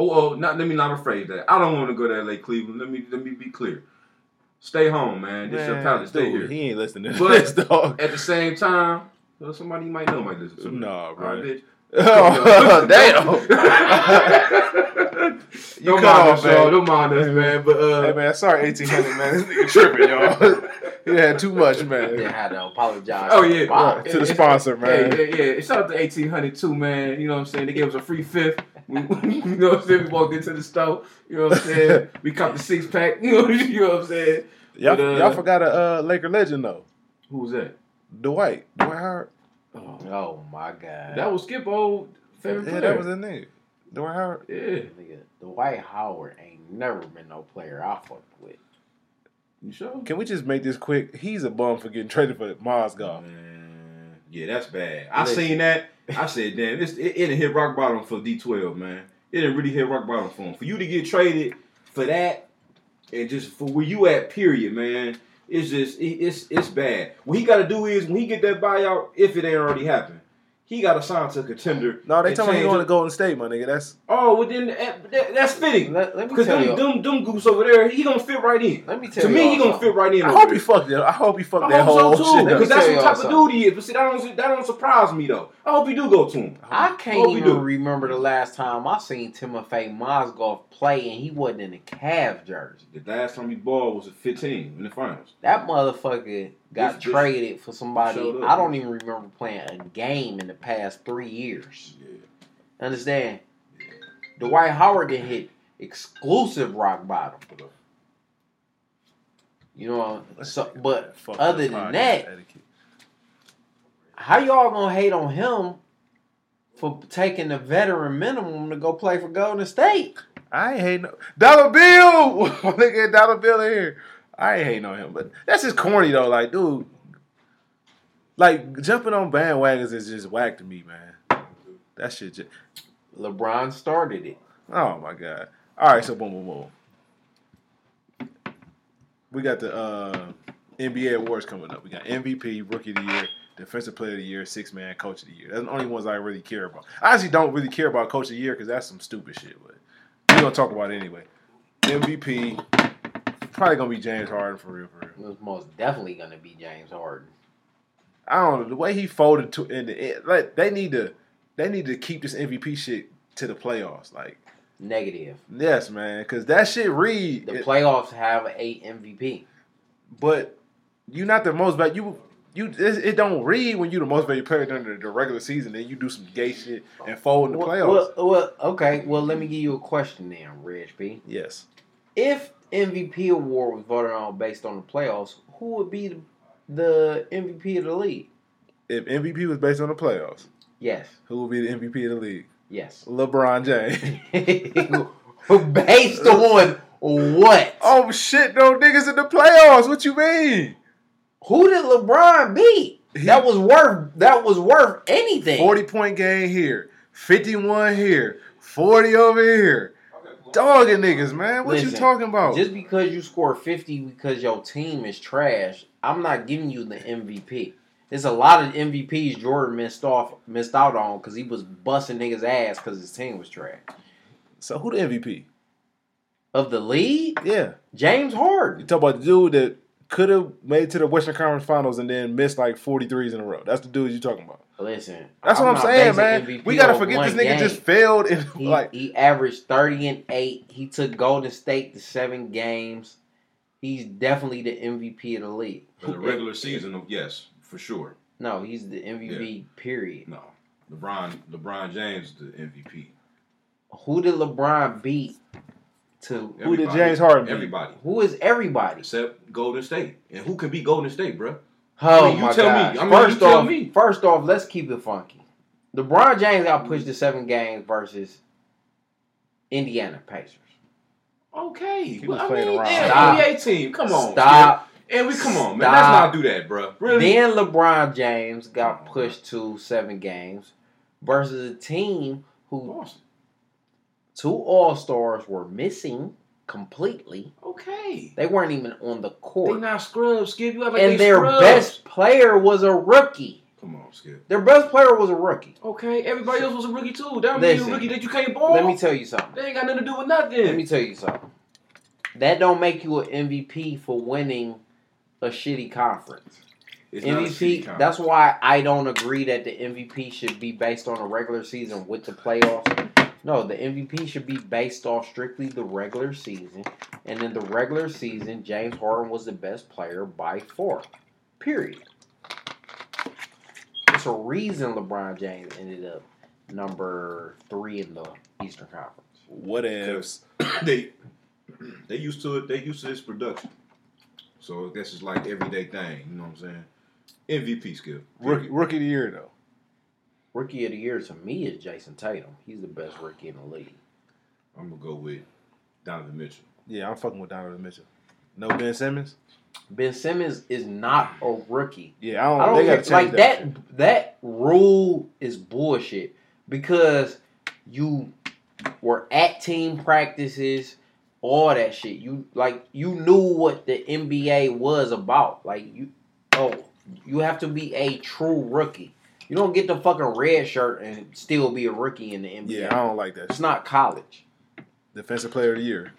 Oh, oh, not let me not rephrase that. I don't want to go to LA, Cleveland. Let me let me be clear. Stay home, man. This your Man, palace. Stay dude, here. He ain't listening to But- this dog. At the same time, well, somebody you might know might listen to me. Nah, bro. right, bitch. Oh, damn. You Don't mind off, us, y'all. man. Don't mind us, man. But uh, Hey man, sorry, eighteen hundred man. This nigga tripping, y'all. he had too much, They man. had to apologize. Oh yeah, LeBron. To the sponsor, man. Yeah, yeah, yeah. Shout out to eighteen hundred too, man. You know what I'm saying? They gave us a free fifth. You know what I'm saying? We walked into the store. You know what I'm saying? We caught the six pack. You know, you know what I'm saying? Y'all, But, uh, y'all forgot a uh, Laker legend though, Who was that? Dwight. Dwight Howard. Oh, Oh my god. that was Skip old favorite Yeah, player. that was his name. Dwight Howard. yeah. Nigga, Dwight Howard ain't never been no player I fucked with. You sure? Can we just make this quick? He's a bum for getting traded for Mozgov. Man, yeah, that's bad. I Listen. seen that. I said, damn, it's, it, it didn't hit rock bottom for D12, man. It didn't really hit rock bottom for him. For you to get traded for that, and just for where you at, period, man. It's just it's it's bad. What he got to do is when he get that buyout, if it ain't already happened, he got assigned to a contender. No, they and me he change going it. to Golden State, my nigga. That's Oh, well then that, that- that's fitting. Let, let me Because tell them, them them goose over there, he gonna fit right in. Let me tell To you. To me, he gonna fit right in. I hope he fucked that. I hope he fucked I that whole so shit. Because that's what type of dude he is. But see, that don't that don't surprise me though. I hope you do go to him. I can't even do. remember the last time I seen Timofey Mozgov play and he wasn't in a Cavs jersey. The last time he balled was at 15 in the finals. That motherfucker got This- this- traded for somebody. Up. I don't even remember playing a game in the past three years. Understand? Dwight Howard did hit exclusive rock bottom. Uh, you know, so but Fucked other than that, etiquette. how y'all gonna hate on him for taking the veteran minimum to go play for Golden State. I ain't hating no Dollar Bill. My nigga Dollar Bill in here. I ain't hating on him, but that's just corny though. Like, dude, like jumping on bandwagons is just whack to me, man. That shit just. LeBron started it. Oh my god. All right, so boom, boom, boom. We got the uh, NBA awards coming up. We got MVP, Rookie of the Year, Defensive Player of the Year, Six Man Coach of the Year. That's the only ones I really care about. I actually don't really care about Coach of the Year because that's some stupid shit. But we're gonna talk about it anyway. MVP, probably gonna be James Harden for real, for real. It was most definitely to be James Harden. I don't know the way he folded to in the end. Like they need to, they need to keep this MVP shit to the playoffs. Like Negative. yes, man, because that shit read. The it- playoffs have a MVP. but you not the most valuable. You you it, it don't read when you the most valuable player during the, the regular season. Then you do some gay shit and fold in the Well, playoffs. well, well, okay. Well, let me give you a question then, Reg B. yes, If MVP award was voted on based on the playoffs, who would be the, the MVP of the league? if MVP was based on the playoffs, Yes. who would be the MVP of the league? Yes. LeBron James. based on what? oh shit, no niggas in the playoffs. What you mean? Who did LeBron beat? He- That was worth. That was worth anything. Forty point game here, fifty one here, forty over here. Dogging niggas, man. What you talking about? Just because you score 50 because your team is trash, I'm not giving you the MVP. There's a lot of MVPs Jordan missed off, missed out on because he was busting niggas ass because his team was trash. so who the MVP? Of the league, Yeah, James Harden. you talk about the dude that could have made it to the Western Conference Finals and then missed like 43s in a row. That's the dude you talking about. Listen, That's what I'm saying, man. MVP We gotta forget this nigga game. just failed in He, like he averaged 30 and 8. He took Golden State to seven games. He's definitely the MVP of the league. For the regular season, yes, for sure. No, he's the MVP, period. No, LeBron, LeBron James, the MVP. Who did LeBron beat to Who did James Harden beat? Everybody Who is everybody? except Golden State. And who can beat Golden State, bro? Oh I mean, you my tell me. I mean, first off, me. first off, let's keep it funky. LeBron James got pushed to seven games versus Indiana Pacers. Okay, well, I playing mean, around. yeah. NBA team. Come on, Stop. And we come on, man. Stop. Let's not do that, bro. Really? Then LeBron James got Oh, pushed to seven games versus a team who Boston. two All Stars were missing completely. Okay. They weren't even on the court. They court, not scrubs, Skip. You act like and their scrubs. best player was a rookie. Come on, Skip. Their best player was a rookie. Okay, everybody else was a rookie too. That a rookie that you can't ball. Let me tell you something. they ain't got nothing to do with nothing. Let me tell you something. That don't make you an MVP for winning a shitty conference. It's not a MVP. shitty conference. That's why I don't agree that the MVP should be based on a regular season with the playoffs. No, the MVP should be based off strictly the regular season, and in the regular season, James Harden was the best player by far. Period. It's a reason LeBron James ended up number three in the Eastern Conference. what ifs. they they used to it. They used to this production. So I guess it's like everyday thing. You know what I'm saying? MVP skill. Rookie, rookie of the year though. Rookie of the year to me is Jayson Tatum. He's the best rookie in the league. I'm gonna go with Donovan Mitchell. Yeah, I'm fucking with Donovan Mitchell. No Ben Simmons. Ben Simmons is not a rookie. Yeah, I don't. I don't they care. gotta like that. that. That rule is bullshit because you were at team practices, all that shit. You like you knew what the NBA was about. Like you, oh, you have to be a true rookie. You don't get the fucking red shirt and still be a rookie in the NBA. Yeah, I don't like that. it's not college. Defensive player of the year.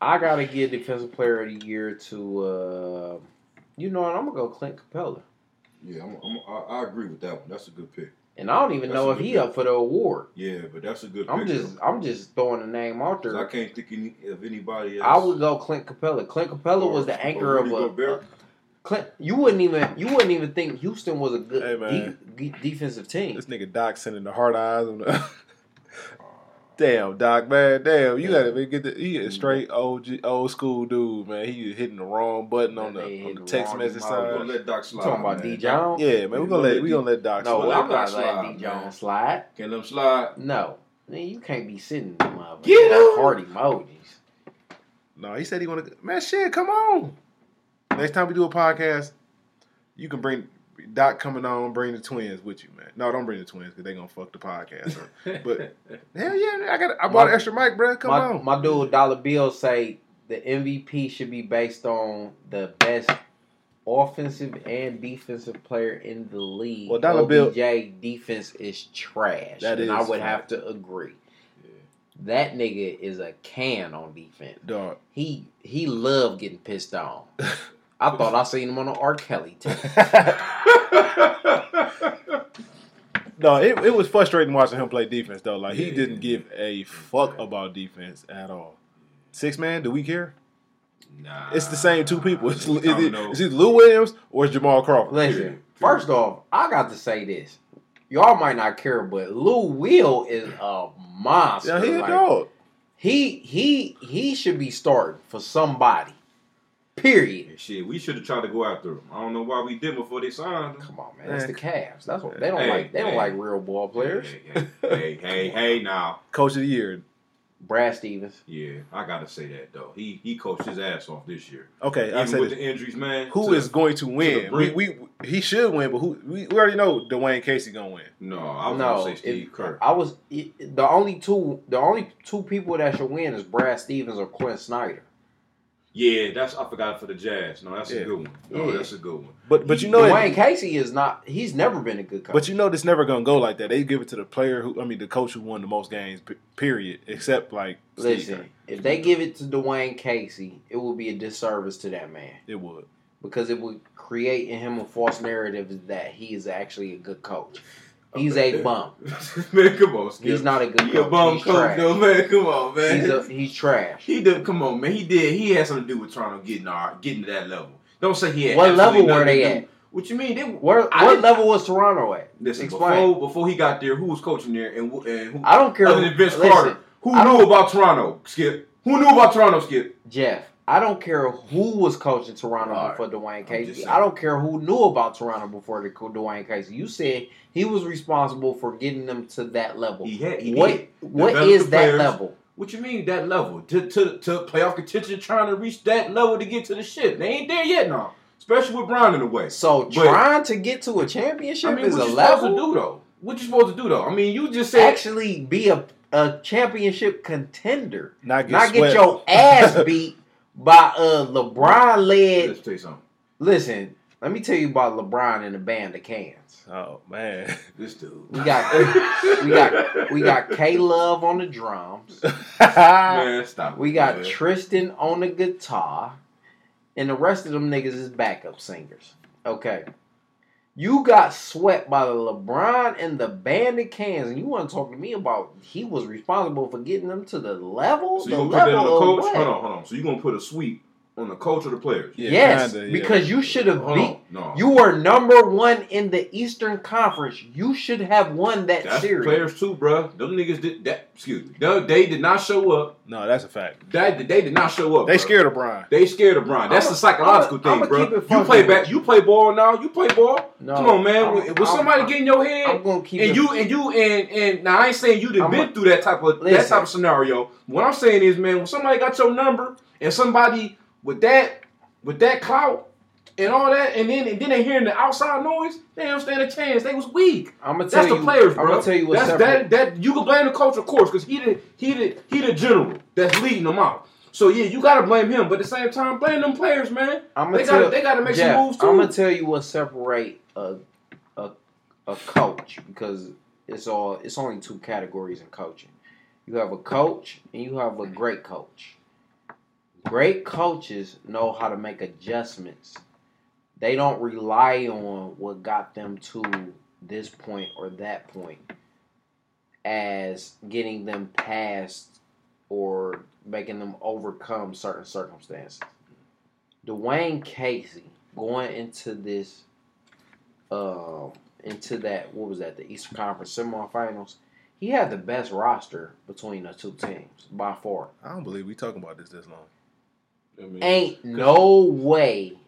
I gotta give defensive player of the year to, uh, you know what? I'm gonna go Clint Capela, Yeah, I'm, I'm, I, I agree with that one. That's a good pick. and I don't even That's know if good he pick. up for the award. Yeah, but that's a good I'm pick. just, I'm just throwing a name out there. I can't think any, of anybody else. I would go Clint Capela. Clint Capela Or- was the anchor of Rudy a. Gobert. Clint, you wouldn't even, you wouldn't even think Houston was a good Hey, de- de- defensive team. This nigga Doc sending the hard eyes on the. Damn, Doc, man, damn, you gotta get the he a straight old old school dude, man. He hitting the wrong button on the, on the text message emoji. We're gonna let Doc slide. You talking about man. D Jones? Yeah, man, we're gonna let we gonna let Doc No, slide. let I'm not letting slide, D man. Jones slide. Can them slide? No. Man, you can't be sitting them motherfuckers. Get 'em. Heart emojis. No, he said he want to. Man, shit, come on. Next time we do a podcast, you can bring Doc coming on. Bring the twins with you, man. No, don't bring the twins because they gonna fuck the podcast. up. But hell yeah, I got. I bought an extra mic, bro. Come my, on. my dude Dollar Bill say the MVP should be based on the best offensive and defensive player in the league. Well, Dollar Bill- OBJ defense is trash. That and I would fact. have to agree. That nigga is a can on defense. Dog. He he loved getting pissed on. I thought I seen him on the R. Kelly tape. no, it, it was frustrating watching him play defense though. Like he Yeah. didn't give a fuck about defense at all. Six man, do we care? Nah. It's the same two people. It's, it's, Domino. it's either Lou Williams or it's Jamal Crawford. Listen, first off, I got to say this. Y'all might not care, but Lou Will is a monster. Yeah, he a Like, dog. He he he should be starting for somebody. Period. Yeah, Shit, we should have tried to go after him. I don't know why we did before they signed him. Come on, man. That's the Cavs. That's what they don't Hey, like. They don't like real ball players. Hey, hey, hey, hey, hey, now. Coach of the year. Brad Stevens. Yeah, I gotta say that though. He he coached his ass off this year. Okay, I Even said with this. the injuries, man. who to- is going to win? the We, we he should win, but who we, we already know Dwane Casey gonna win. No, I was no, gonna say Steve if- Kerr. I was it, the only two. The only two people that should win is Brad Stevens or Quin Snyder. Yeah, that's I forgot for the Jazz. No, that's Yeah. a good one. No, Yeah. that's a good one. But but you know it- Dwane Casey is not. He's never been a good coach. But you know, this never gonna go like that. They give it to the player who, I mean, the coach who won the most games. Period. Except like, Listen, Kerr. if they give it to Dwane Casey, it will be a disservice to that man it would. because it would create in him a false narrative that he is actually a good coach. He's a bum. man, come on, Skip. He's not a good He coach. a bum he's coach trash. though, man. Come on, man. He's a, he's trash. he did. Come on, man. He did. He had something to do with Toronto getting our getting to that level. Don't say he had. What level were they at? What you mean? They, Where, what level was Toronto at? Listen, Explain. before before he got there, who was coaching there, and and who? I don't care. other than Vince listen, Carter, who knew about Toronto? Skip. Who knew about Toronto? Skip. Jeff. I don't care who was coaching Toronto All right. before Dwane just Casey. I don't care who knew about Toronto before the Dwane Casey. You said he was responsible for getting them to that level. He had. He what did. what Develop is that players. level? What you mean that level? To to to playoff contention, trying to reach that level to get to the shit. They ain't there yet no. Especially with Bron in the way. So But- trying to get to a championship I mean, is what a you supposed level. to do though? What you supposed to do though? I mean, you just said Actually, be a a championship contender, Not get not get your ass beat by a LeBron led. Let's tell you something. Listen, let me tell you about LeBron and the band of cans. Oh man. This dude. We got we got we got K Love on the drums. Man, stop. We got man. Tristan on the guitar, and the rest of them niggas is backup singers. Okay. You got swept by the LeBron and the band of cans, and you want to talk to me about he was responsible for getting them to the level? So the you gonna put that on level the of coach? what? Hold on, hold on. So you gonna put a sweep on the coach or the players? Yeah, yes, kinda, yeah. because you should have Hold beat. no. You were number one in the Eastern Conference. You should have won that That's series. players too, bruh. Them niggas did that. Excuse me. They, they did not show up. No, that's a fact. That they did not show up. They bruh. scared of Brian. They scared of Brian. That's I'ma- the psychological I'ma- I'ma thing, bro. keep it You play back. You play ball now. You play ball. No, Come on, man. I'm- When when somebody I'm- get in your head, I'm gonna keep and it- you and you and and now I ain't saying you done I'm been a- through that type of that type of scenario. What I'm saying is, man, when somebody got your number and somebody with that with that clout and all that, and then and then they hearing the outside noise, they don't stand a chance. They was weak. I'm gonna tell That's you. the players, bro. I'm gonna tell you what's that's separate. that that you can blame the coach, of course, because he the he the he the general that's leading them out. So yeah, you gotta blame him, but at the same time, blame them players, man. I'm They gonna gotta they gotta make Jeff, some moves too. I'm gonna tell you what separate a, a a coach because it's all it's only two categories in coaching. You have a coach and you have a great coach. Great coaches know how to make adjustments. They don't rely on what got them to this point or that point as getting them past or making them overcome certain circumstances. Dwayne Casey going into this, um, into that what was that the Eastern Conference semifinals, he had the best roster between the two teams by far. I don't believe we talking about this this long. I mean, Ain't no way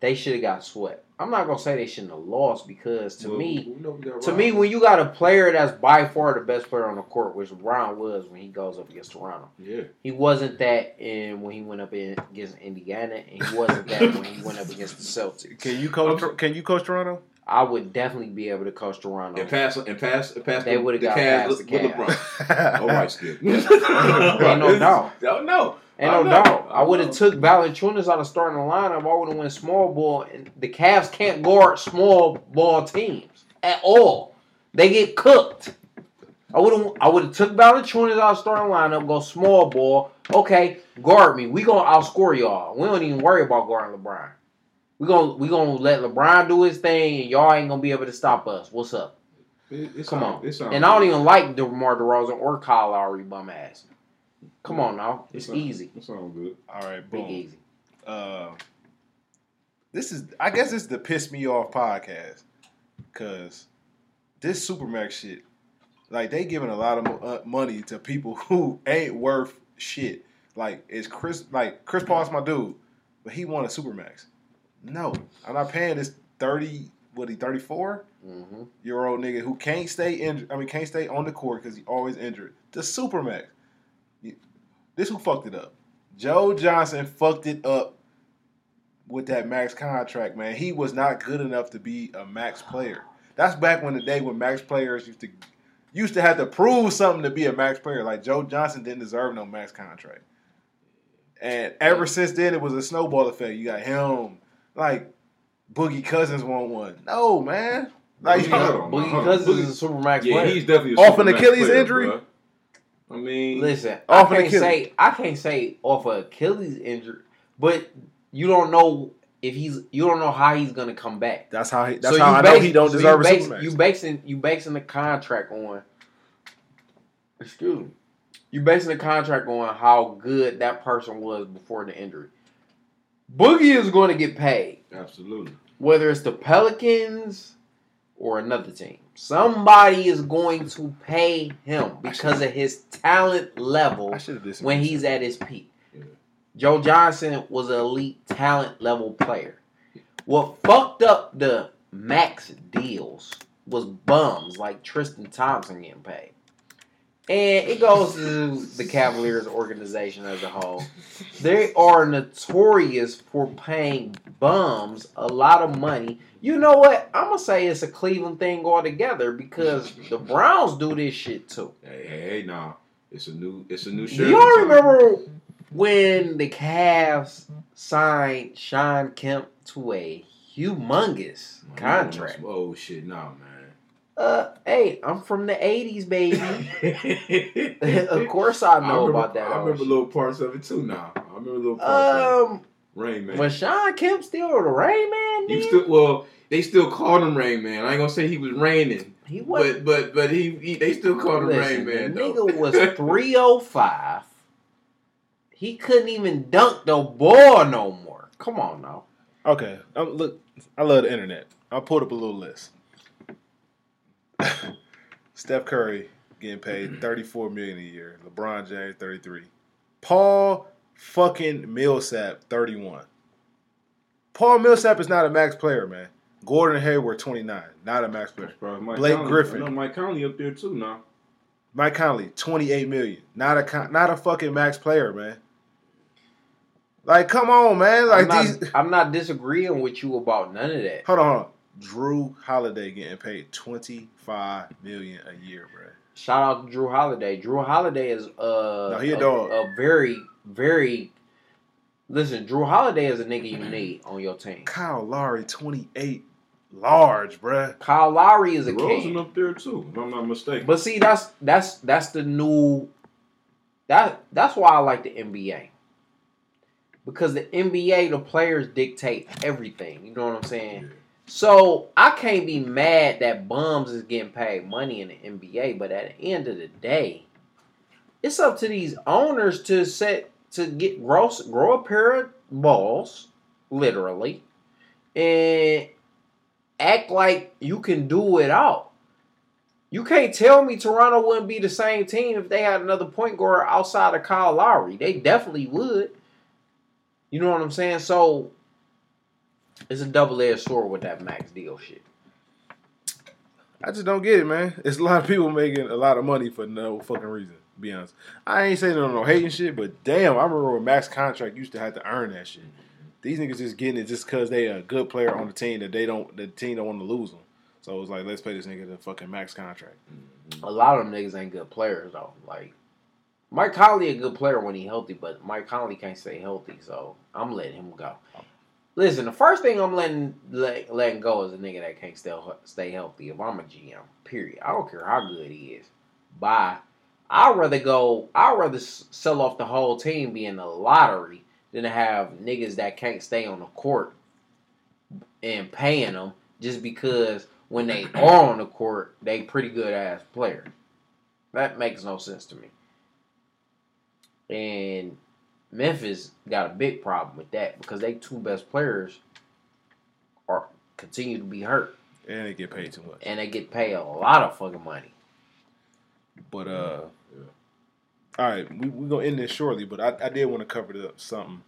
they should have got swept. I'm not gonna say they shouldn't have lost because to well, me, we know we got to me, when you got a player that's by far the best player on the court, which Bron was when he goes up against Toronto, yeah, he wasn't that in when he went up in, against Indiana, and he wasn't that when he went up against the Celtics. Can you coach? Can you coach Toronto? I would definitely be able to coach Toronto. and pass and pass and pass. They would've the got Cavs past the with Cavs. LeBron. All oh, right, Skip. Ain't no doubt. Oh no. Ain't I no doubt. I would have took Valanciunas out of starting the lineup. I would have went small ball. And the Cavs can't guard small ball teams at all. They get cooked. I would have. I would have took Valanciunas out of starting lineup. Go small ball. Okay, guard me. We gonna outscore y'all. We don't even worry about guarding LeBron. We gonna we gonna let LeBron do his thing, and y'all ain't gonna be able to stop us. What's up? It, Come on. And I don't even like DeMar DeRozan or Kyle Lowry bum ass. Come on now, it's easy, It sound good. All right, big easy. Uh, this is, I guess, this is the piss me off podcast, cause this supermax shit, like they giving a lot of uh, money to people who ain't worth shit. Like it's Chris, like Chris Paul's my dude, but he won a supermax. No, I'm not paying this thirty. What he thirty four hmm year old nigga who can't stay injured. I mean, can't stay on the court because he always injured. The supermax. You- This who fucked it up. Joe Johnson fucked it up with that max contract, man. He was not good enough to be a max player. That's back when the day when max players used to used to have to prove something to be a max player. Like Joe Johnson didn't deserve no max contract. And ever since then, it was a snowball effect. You got him, like Boogie Cousins won one. No, man. Like Boogie- hold on, Boogie. Cousins Boogie- is a supermax Yeah, player. he's definitely a Off an Achilles player, injury? bruh. I mean, Listen, Off I can't Achilles. say I can't say off of Achilles injury, but you don't know if he's you don't know how he's gonna come back. That's how he. That's So how you I know he don't so deserve you a base, supermax. You basing you basing the contract on. Excuse me. You basing the contract on how good that person was before the injury. Boogie is going to get paid, absolutely. whether it's the Pelicans or another team. Somebody is going to pay him because of his talent level I should have disagreed. when he's at his peak. Yeah. Joe Johnson was an elite talent level player. What fucked up the max deals was bums like Tristan Thompson getting paid. And it goes to the Cavaliers organization as a whole. They are notorious for paying bums a lot of money. You know what? I'm gonna say it's a Cleveland thing altogether because the Browns do this shit too. Hey, hey, hey, nah. It's a new. It's a new shirt. y'all remember when the Cavs signed Shawn Kemp to a humongous contract? Oh shit, nah, Uh, hey, I'm from the '80s, baby. of course, I know remember, about that. I remember little parts of it too. Now I remember little parts. of Um, it. Rain Man. was Shawn Kemp still the Rain Man? He still well. They still called him Rain Man. I ain't gonna say he was raining, he was. but but but he, he they still called him Listen, Rain Man. the though. nigga was 305. He couldn't even dunk the ball no more. Come on now. Okay, um, look, I love the internet. I pulled up a little list. Steph Curry getting paid thirty four million a year. LeBron James thirty three. Paul fucking Millsap thirty one. Paul Millsap is not a max player, man. Gordon Hayward twenty nine, not a max player. Bro, Mike Blake Conley, Griffin. I know Mike Conley up there too now. Mike Conley twenty eight million, not a con- not a fucking max player, man. Like, come on, man. Like I'm not, these. I'm not disagreeing with you about none of that. Hold on, hold on. Jrue Holiday getting paid twenty five million a year, bro. Shout out to Jrue Holiday. Jrue Holiday is uh No, he a a, dog. a very, very listen, Jrue Holiday is a nigga you need on your team. Kyle Lowry twenty eight, large, bruh. Kyle Lowry is a Rosen king. up there too, if I'm not mistaken. But see, that's that's that's the new that that's why I like the NBA. Because the NBA, the players dictate everything. You know what I'm saying? Yeah. So I can't be mad that bums is getting paid money in the NBA, but at the end of the day, it's up to these owners to set to get grow grow a pair of balls, literally, and act like you can do it out. You can't tell me Toronto wouldn't be the same team if they had another point guard outside of Kyle Lowry. They definitely would. You know what I'm saying? So it's a double edged sword with that max deal shit. I just don't get it, man. It's a lot of people making a lot of money for no fucking reason. To be honest, I ain't saying no no hating shit, but damn, I remember when max contract used to have to earn that shit. These niggas just getting it just because they a good player on the team that they don't the team don't want to lose them. So it's like let's pay this nigga the fucking max contract. A lot of them niggas ain't good players though. Like Mike Conley a good player when he healthy, but Mike Conley can't stay healthy, so I'm letting him go. Listen, the first thing I'm letting let, letting go is a nigga that can't stay stay healthy. If I'm a GM, period. I don't care how good he is. Bye. I'd rather go. I'd rather sell off the whole team, be in the lottery, than to have niggas that can't stay on the court and paying them just because when they are on the court, they pretty good ass players. That makes no sense to me. And Memphis got a big problem with that because they two best players are continue to be hurt And they get paid too much. and they get paid a lot of fucking money. But uh, Yeah. all right, we we gonna end this shortly. But I, I did want to cover up something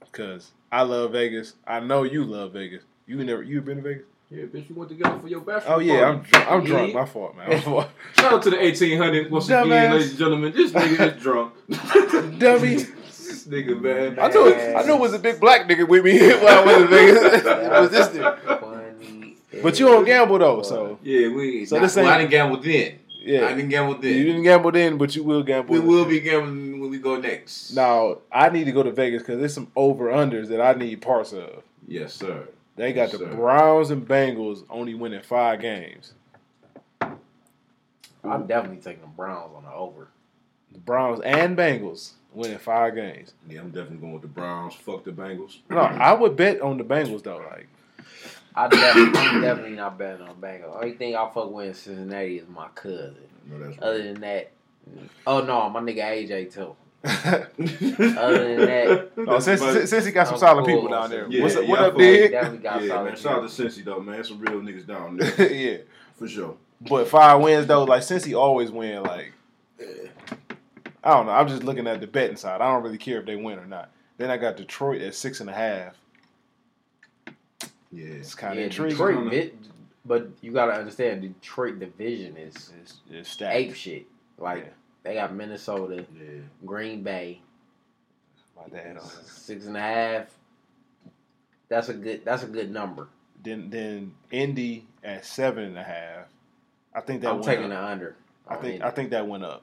because I love Vegas. I know you love Vegas. You never you been to Vegas? Yeah, bitch, you went together for your bachelor Oh yeah, I'm party. I'm drunk. My fault, man. My fault. Shout out to the 1800s once Dumbass. again, ladies and gentlemen. This nigga is drunk. Dummy. this nigga, man. I knew it, I knew it was a big black nigga with me while I was in Vegas. it was this nigga. Funny. But you don't gamble though, so Yeah, we. So So this well, I didn't gamble then. Yeah, I didn't gamble then. You didn't gamble then, but you will gamble. we will be gambling when we go next. Now I need to go to Vegas because there's some over unders that I need parts of. Yes, sir. They got Yes, the sir. Browns and Bengals only winning five games. I'm definitely taking the Browns on the over. The Browns and Bengals winning five games. Yeah, I'm definitely going with the Browns. Fuck the Bengals. No, I would bet on the Bengals though. Like I definitely, I'm definitely not betting on Bengals. Only thing I fuck with in Cincinnati is my cousin. No, that's Other than that, oh no, my nigga AJ too. oh, Other than that, since, since, since he got some I'm solid cool people down there. Cincy. What's Yeah, up, what yeah, I up, fuck with Dig? definitely yeah, man. Shout out to Cincy though, man. Some real niggas down there yeah, for sure. but five wins though. Like since he always win, like I don't know. I'm just looking at the betting side. I don't really care if they win or not. Then I got Detroit at six and a half. Yeah, It's kind of yeah, intriguing. Detroit, but you gotta understand Detroit division is It's, it's stacked. ape shit. Like Yeah. they got Minnesota, yeah. Green Bay, My dad. on six and a half. That's a good. That's a good number. Then then Indy at seven and a half. I think that I'm went taking up. the under. I think Indy. I think that went up.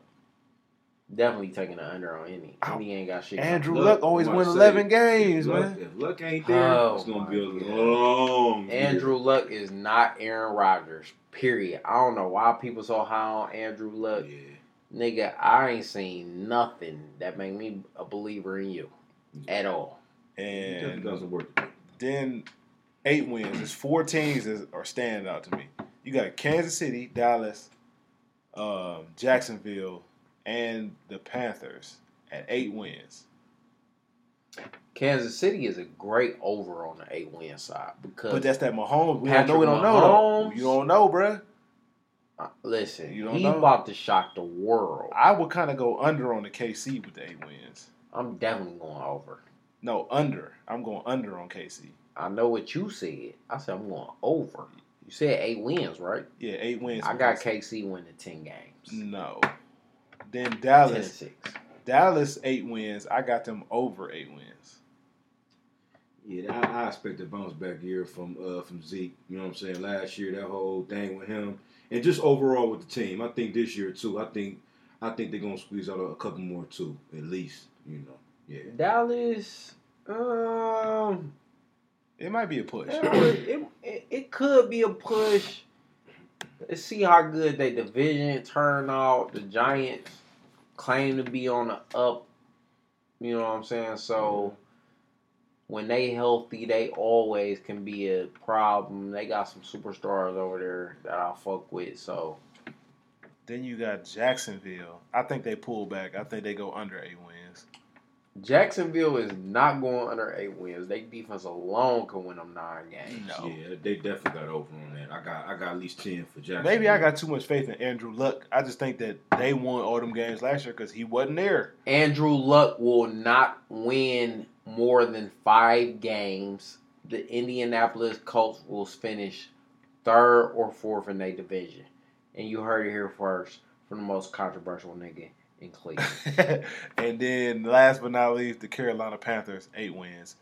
Definitely taking the under on any. Ow. Indy ain't got shit. Andrew Luck, Luck always I'm win to say, eleven games, if luck, man. If luck ain't there, Oh, it's gonna be a God. long. year. Andrew Luck is not Aaron Rodgers. Period. I don't know why people so high on Andrew Luck. Yeah. Nigga, I ain't seen nothing that make me a believer in you at all. He definitely And doesn't work. then eight wins. There's four teams that are standing out to me. You got Kansas City, Dallas, um, Jacksonville, and the Panthers at eight wins. Kansas City is a great over on the eight win side because But that's that Mahomes. We Patrick don't know. We don't know. Though. Mahomes. You don't know, bruh. uh, listen, You don't he know? about to shock the world. I would kind of go under on the KC with the eight wins. I'm definitely going over. No, under. I'm going under on KC. I know what you said. I said I'm going over. You said eight wins, right? Yeah, eight wins. I got KC. KC winning ten games. No. Then Ten and Dallas. six. Dallas eight wins. I got them over eight wins. Yeah, I, I expect a bounce back year from uh from Zeke. You know what I'm saying? Last year, that whole thing with him, and just overall with the team. I think this year too. I think I think they're gonna squeeze out a, a couple more too, at least. You know, yeah. Dallas, um, It might be a push. it, it, it could be a push. Let's see how good they division turn out. The Giants claim to be on the up. You know what I'm saying? So when they healthy, they always can be a problem. They got some superstars over there that I fuck with. So Then you got Jacksonville. I think they pull back. I think they go under a wins. Jacksonville is not going under eight wins. They defense alone can win them nine games. No. Yeah, they definitely got over on that. I got I got at least ten for Jacksonville. Maybe I got too much faith in Andrew Luck. I just think that they won all them games last year because he wasn't there. Andrew Luck will not win more than five games. The Indianapolis Colts will finish third or fourth in their division. And you heard it here first from the most controversial nigga in Cleveland. and then last but not least, the Carolina Panthers, eight wins.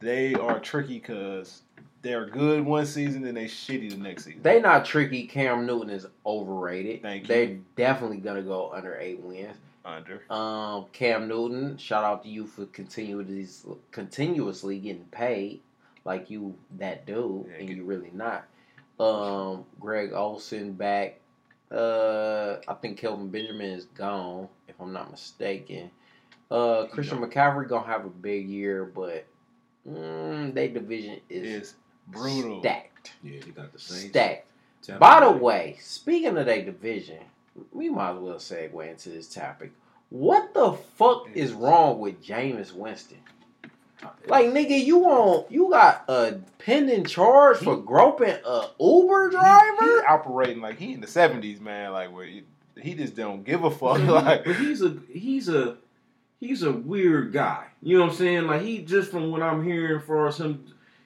They are tricky because they're good one season and they shitty the next season. they not tricky. Cam Newton is overrated. Thank you. They're definitely gonna go under eight wins. Under. Um, Cam Newton, shout out to you for continuously continuously getting paid like you that dude, Yeah, and you really not. Um, Greg Olsen back. Uh, I think Kelvin Benjamin is gone, if I'm not mistaken. Uh, Christian McCaffrey gonna have a big year, but mm, their division is Is brutal. stacked. Yeah, they got the Saints. Stacked. By the way, speaking of their division, we might as well segue into this topic. What the fuck is wrong with Jameis Winston? Like nigga, you on you got a pending charge for groping a Uber driver? he operating like he in the seventies, man. Like where he, he just don't give a fuck. But, like but he's a he's a he's a weird guy. You know what I'm saying? Like he just from what I'm hearing for us him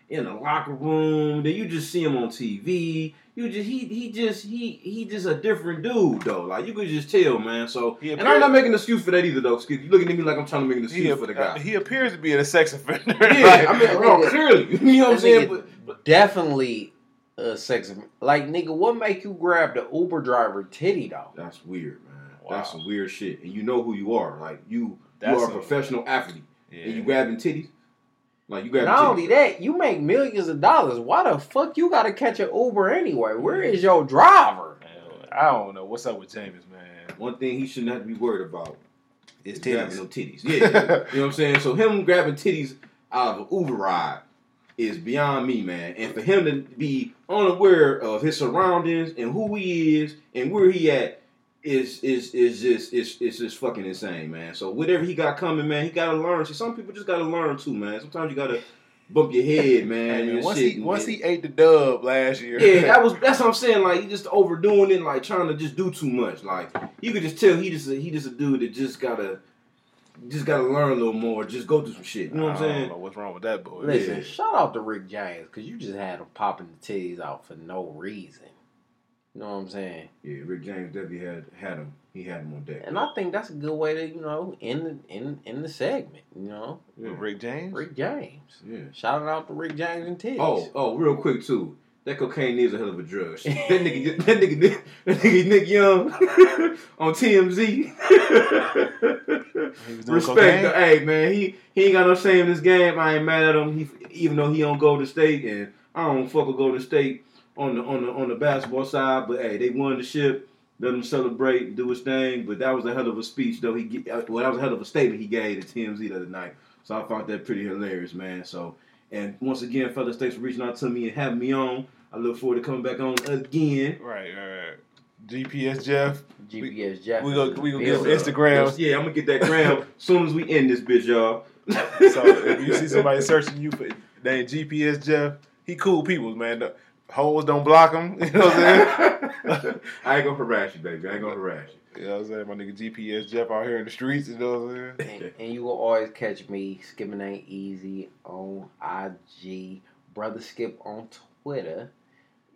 in the locker room, then you just see him on TV. You just he he just he he just a different dude though. Like you could just tell, man. So He and I'm not making an excuse for that either though. Excuse you looking at me like I'm trying to make an he, excuse for the uh, guy. he appears to be a sex offender. yeah, Like, I mean, no, clearly, you know what I'm saying. nigga But, Definitely a sex like nigga, what make you grab the Uber driver titty though? That's weird, man. Wow. That's some weird shit. And you know who you are. Like you, That's you are a a- professional athlete, yeah. and you grabbing titties. Like you grabbing. Not titties. only that, you make millions of dollars. Why the fuck you gotta catch an Uber anyway? Where is your driver? Man, I don't know what's up with Jameis, man. One thing he shouldn't be worried about It's is grabbing titties. them titties. Yeah, you know what I'm saying. So him grabbing titties out of an Uber ride is beyond me, man. And for him to be unaware of his surroundings and who he is and where he at is is is just is is just fucking insane, man. So whatever he got coming, man, he gotta learn. See, some people just gotta learn too, man. Sometimes you gotta bump your head, man. Hey, man, once shit, he and- once he ate the dub last year, yeah, that was that's what I'm saying. Like he just overdoing it, like trying to just do too much. Like you could just tell he just a, he just a dude that just gotta just gotta learn a little more. Just go through some shit. You know what I'm saying? know what's wrong with that boy. Listen, Yeah. shout out to Rick James because you just had him popping the titties out for no reason. You know what I'm saying? Yeah, Rick James definitely had had him. He had him on deck. And I think that's a good way to you know end the in in the segment. You know, yeah. Rick James. Rick James. yeah. Shout out to Rick James and titties. Oh, oh, real quick too. That cocaine is a hell of a drug. That nigga, that nigga, that nigga Nick Young on TMZ. Respect, the, hey man, he he ain't got no shame in this game. I ain't mad at him. He even though he don't go to State and I don't fuck with Golden State on the on the on the basketball side, but hey, they won the ship. Let him celebrate, do his thing. But that was a hell of a speech, though. He uh, well, that was a hell of a statement he gave to TMZ the other night. So I found that pretty hilarious, man. So and once again, fellas, thanks for reaching out to me and having me on. I look forward to coming back on again. Right, right, right. GPS Jeff. GPS Jeff. We go we gonna get his Instagram. Yeah, I'm gonna get that gram soon as we end this bitch, y'all. So if you see somebody searching you for named GPS Jeff, he cool people, man. The hoes don't block him. You know what I'm saying? I ain't gonna harass you, baby. I ain't gonna harass you. You know what I'm saying? My nigga GPS Jeff out here in the streets. You know what I'm saying? and, and you will always catch me skipping ain't easy on IG, brother Skip on Twitter.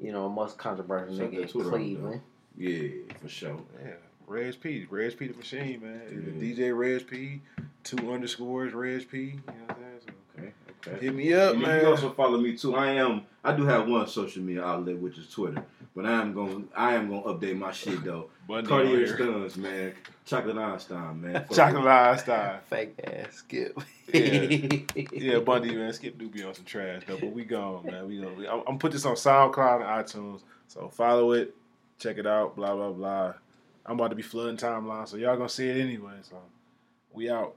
You know, most controversial Shut nigga in Twitter off, Cleveland. Yeah, for sure. Yeah. Reg P, Reg P the machine, man. Yeah. DJ Reg P, two underscores Reg P. You know what I'm saying? So Okay, okay. hit me up, And you man. can also follow me too. I am. I do have one social media outlet, which is Twitter. But I am going. to I am going to update my shit though. Bundy Cartier on. Stuns, man. Chocolate Einstein, man. Fuck Chocolate Einstein. Fake ass Skip. Yeah, yeah, Bundy, man. Skip do be on some trash though, but we gone, man. We gonna. I'm, I'm gonna put this on SoundCloud and iTunes, so follow it, check it out. Blah blah blah. I'm about to be flooding timeline, so y'all gonna see it anyway. So we out.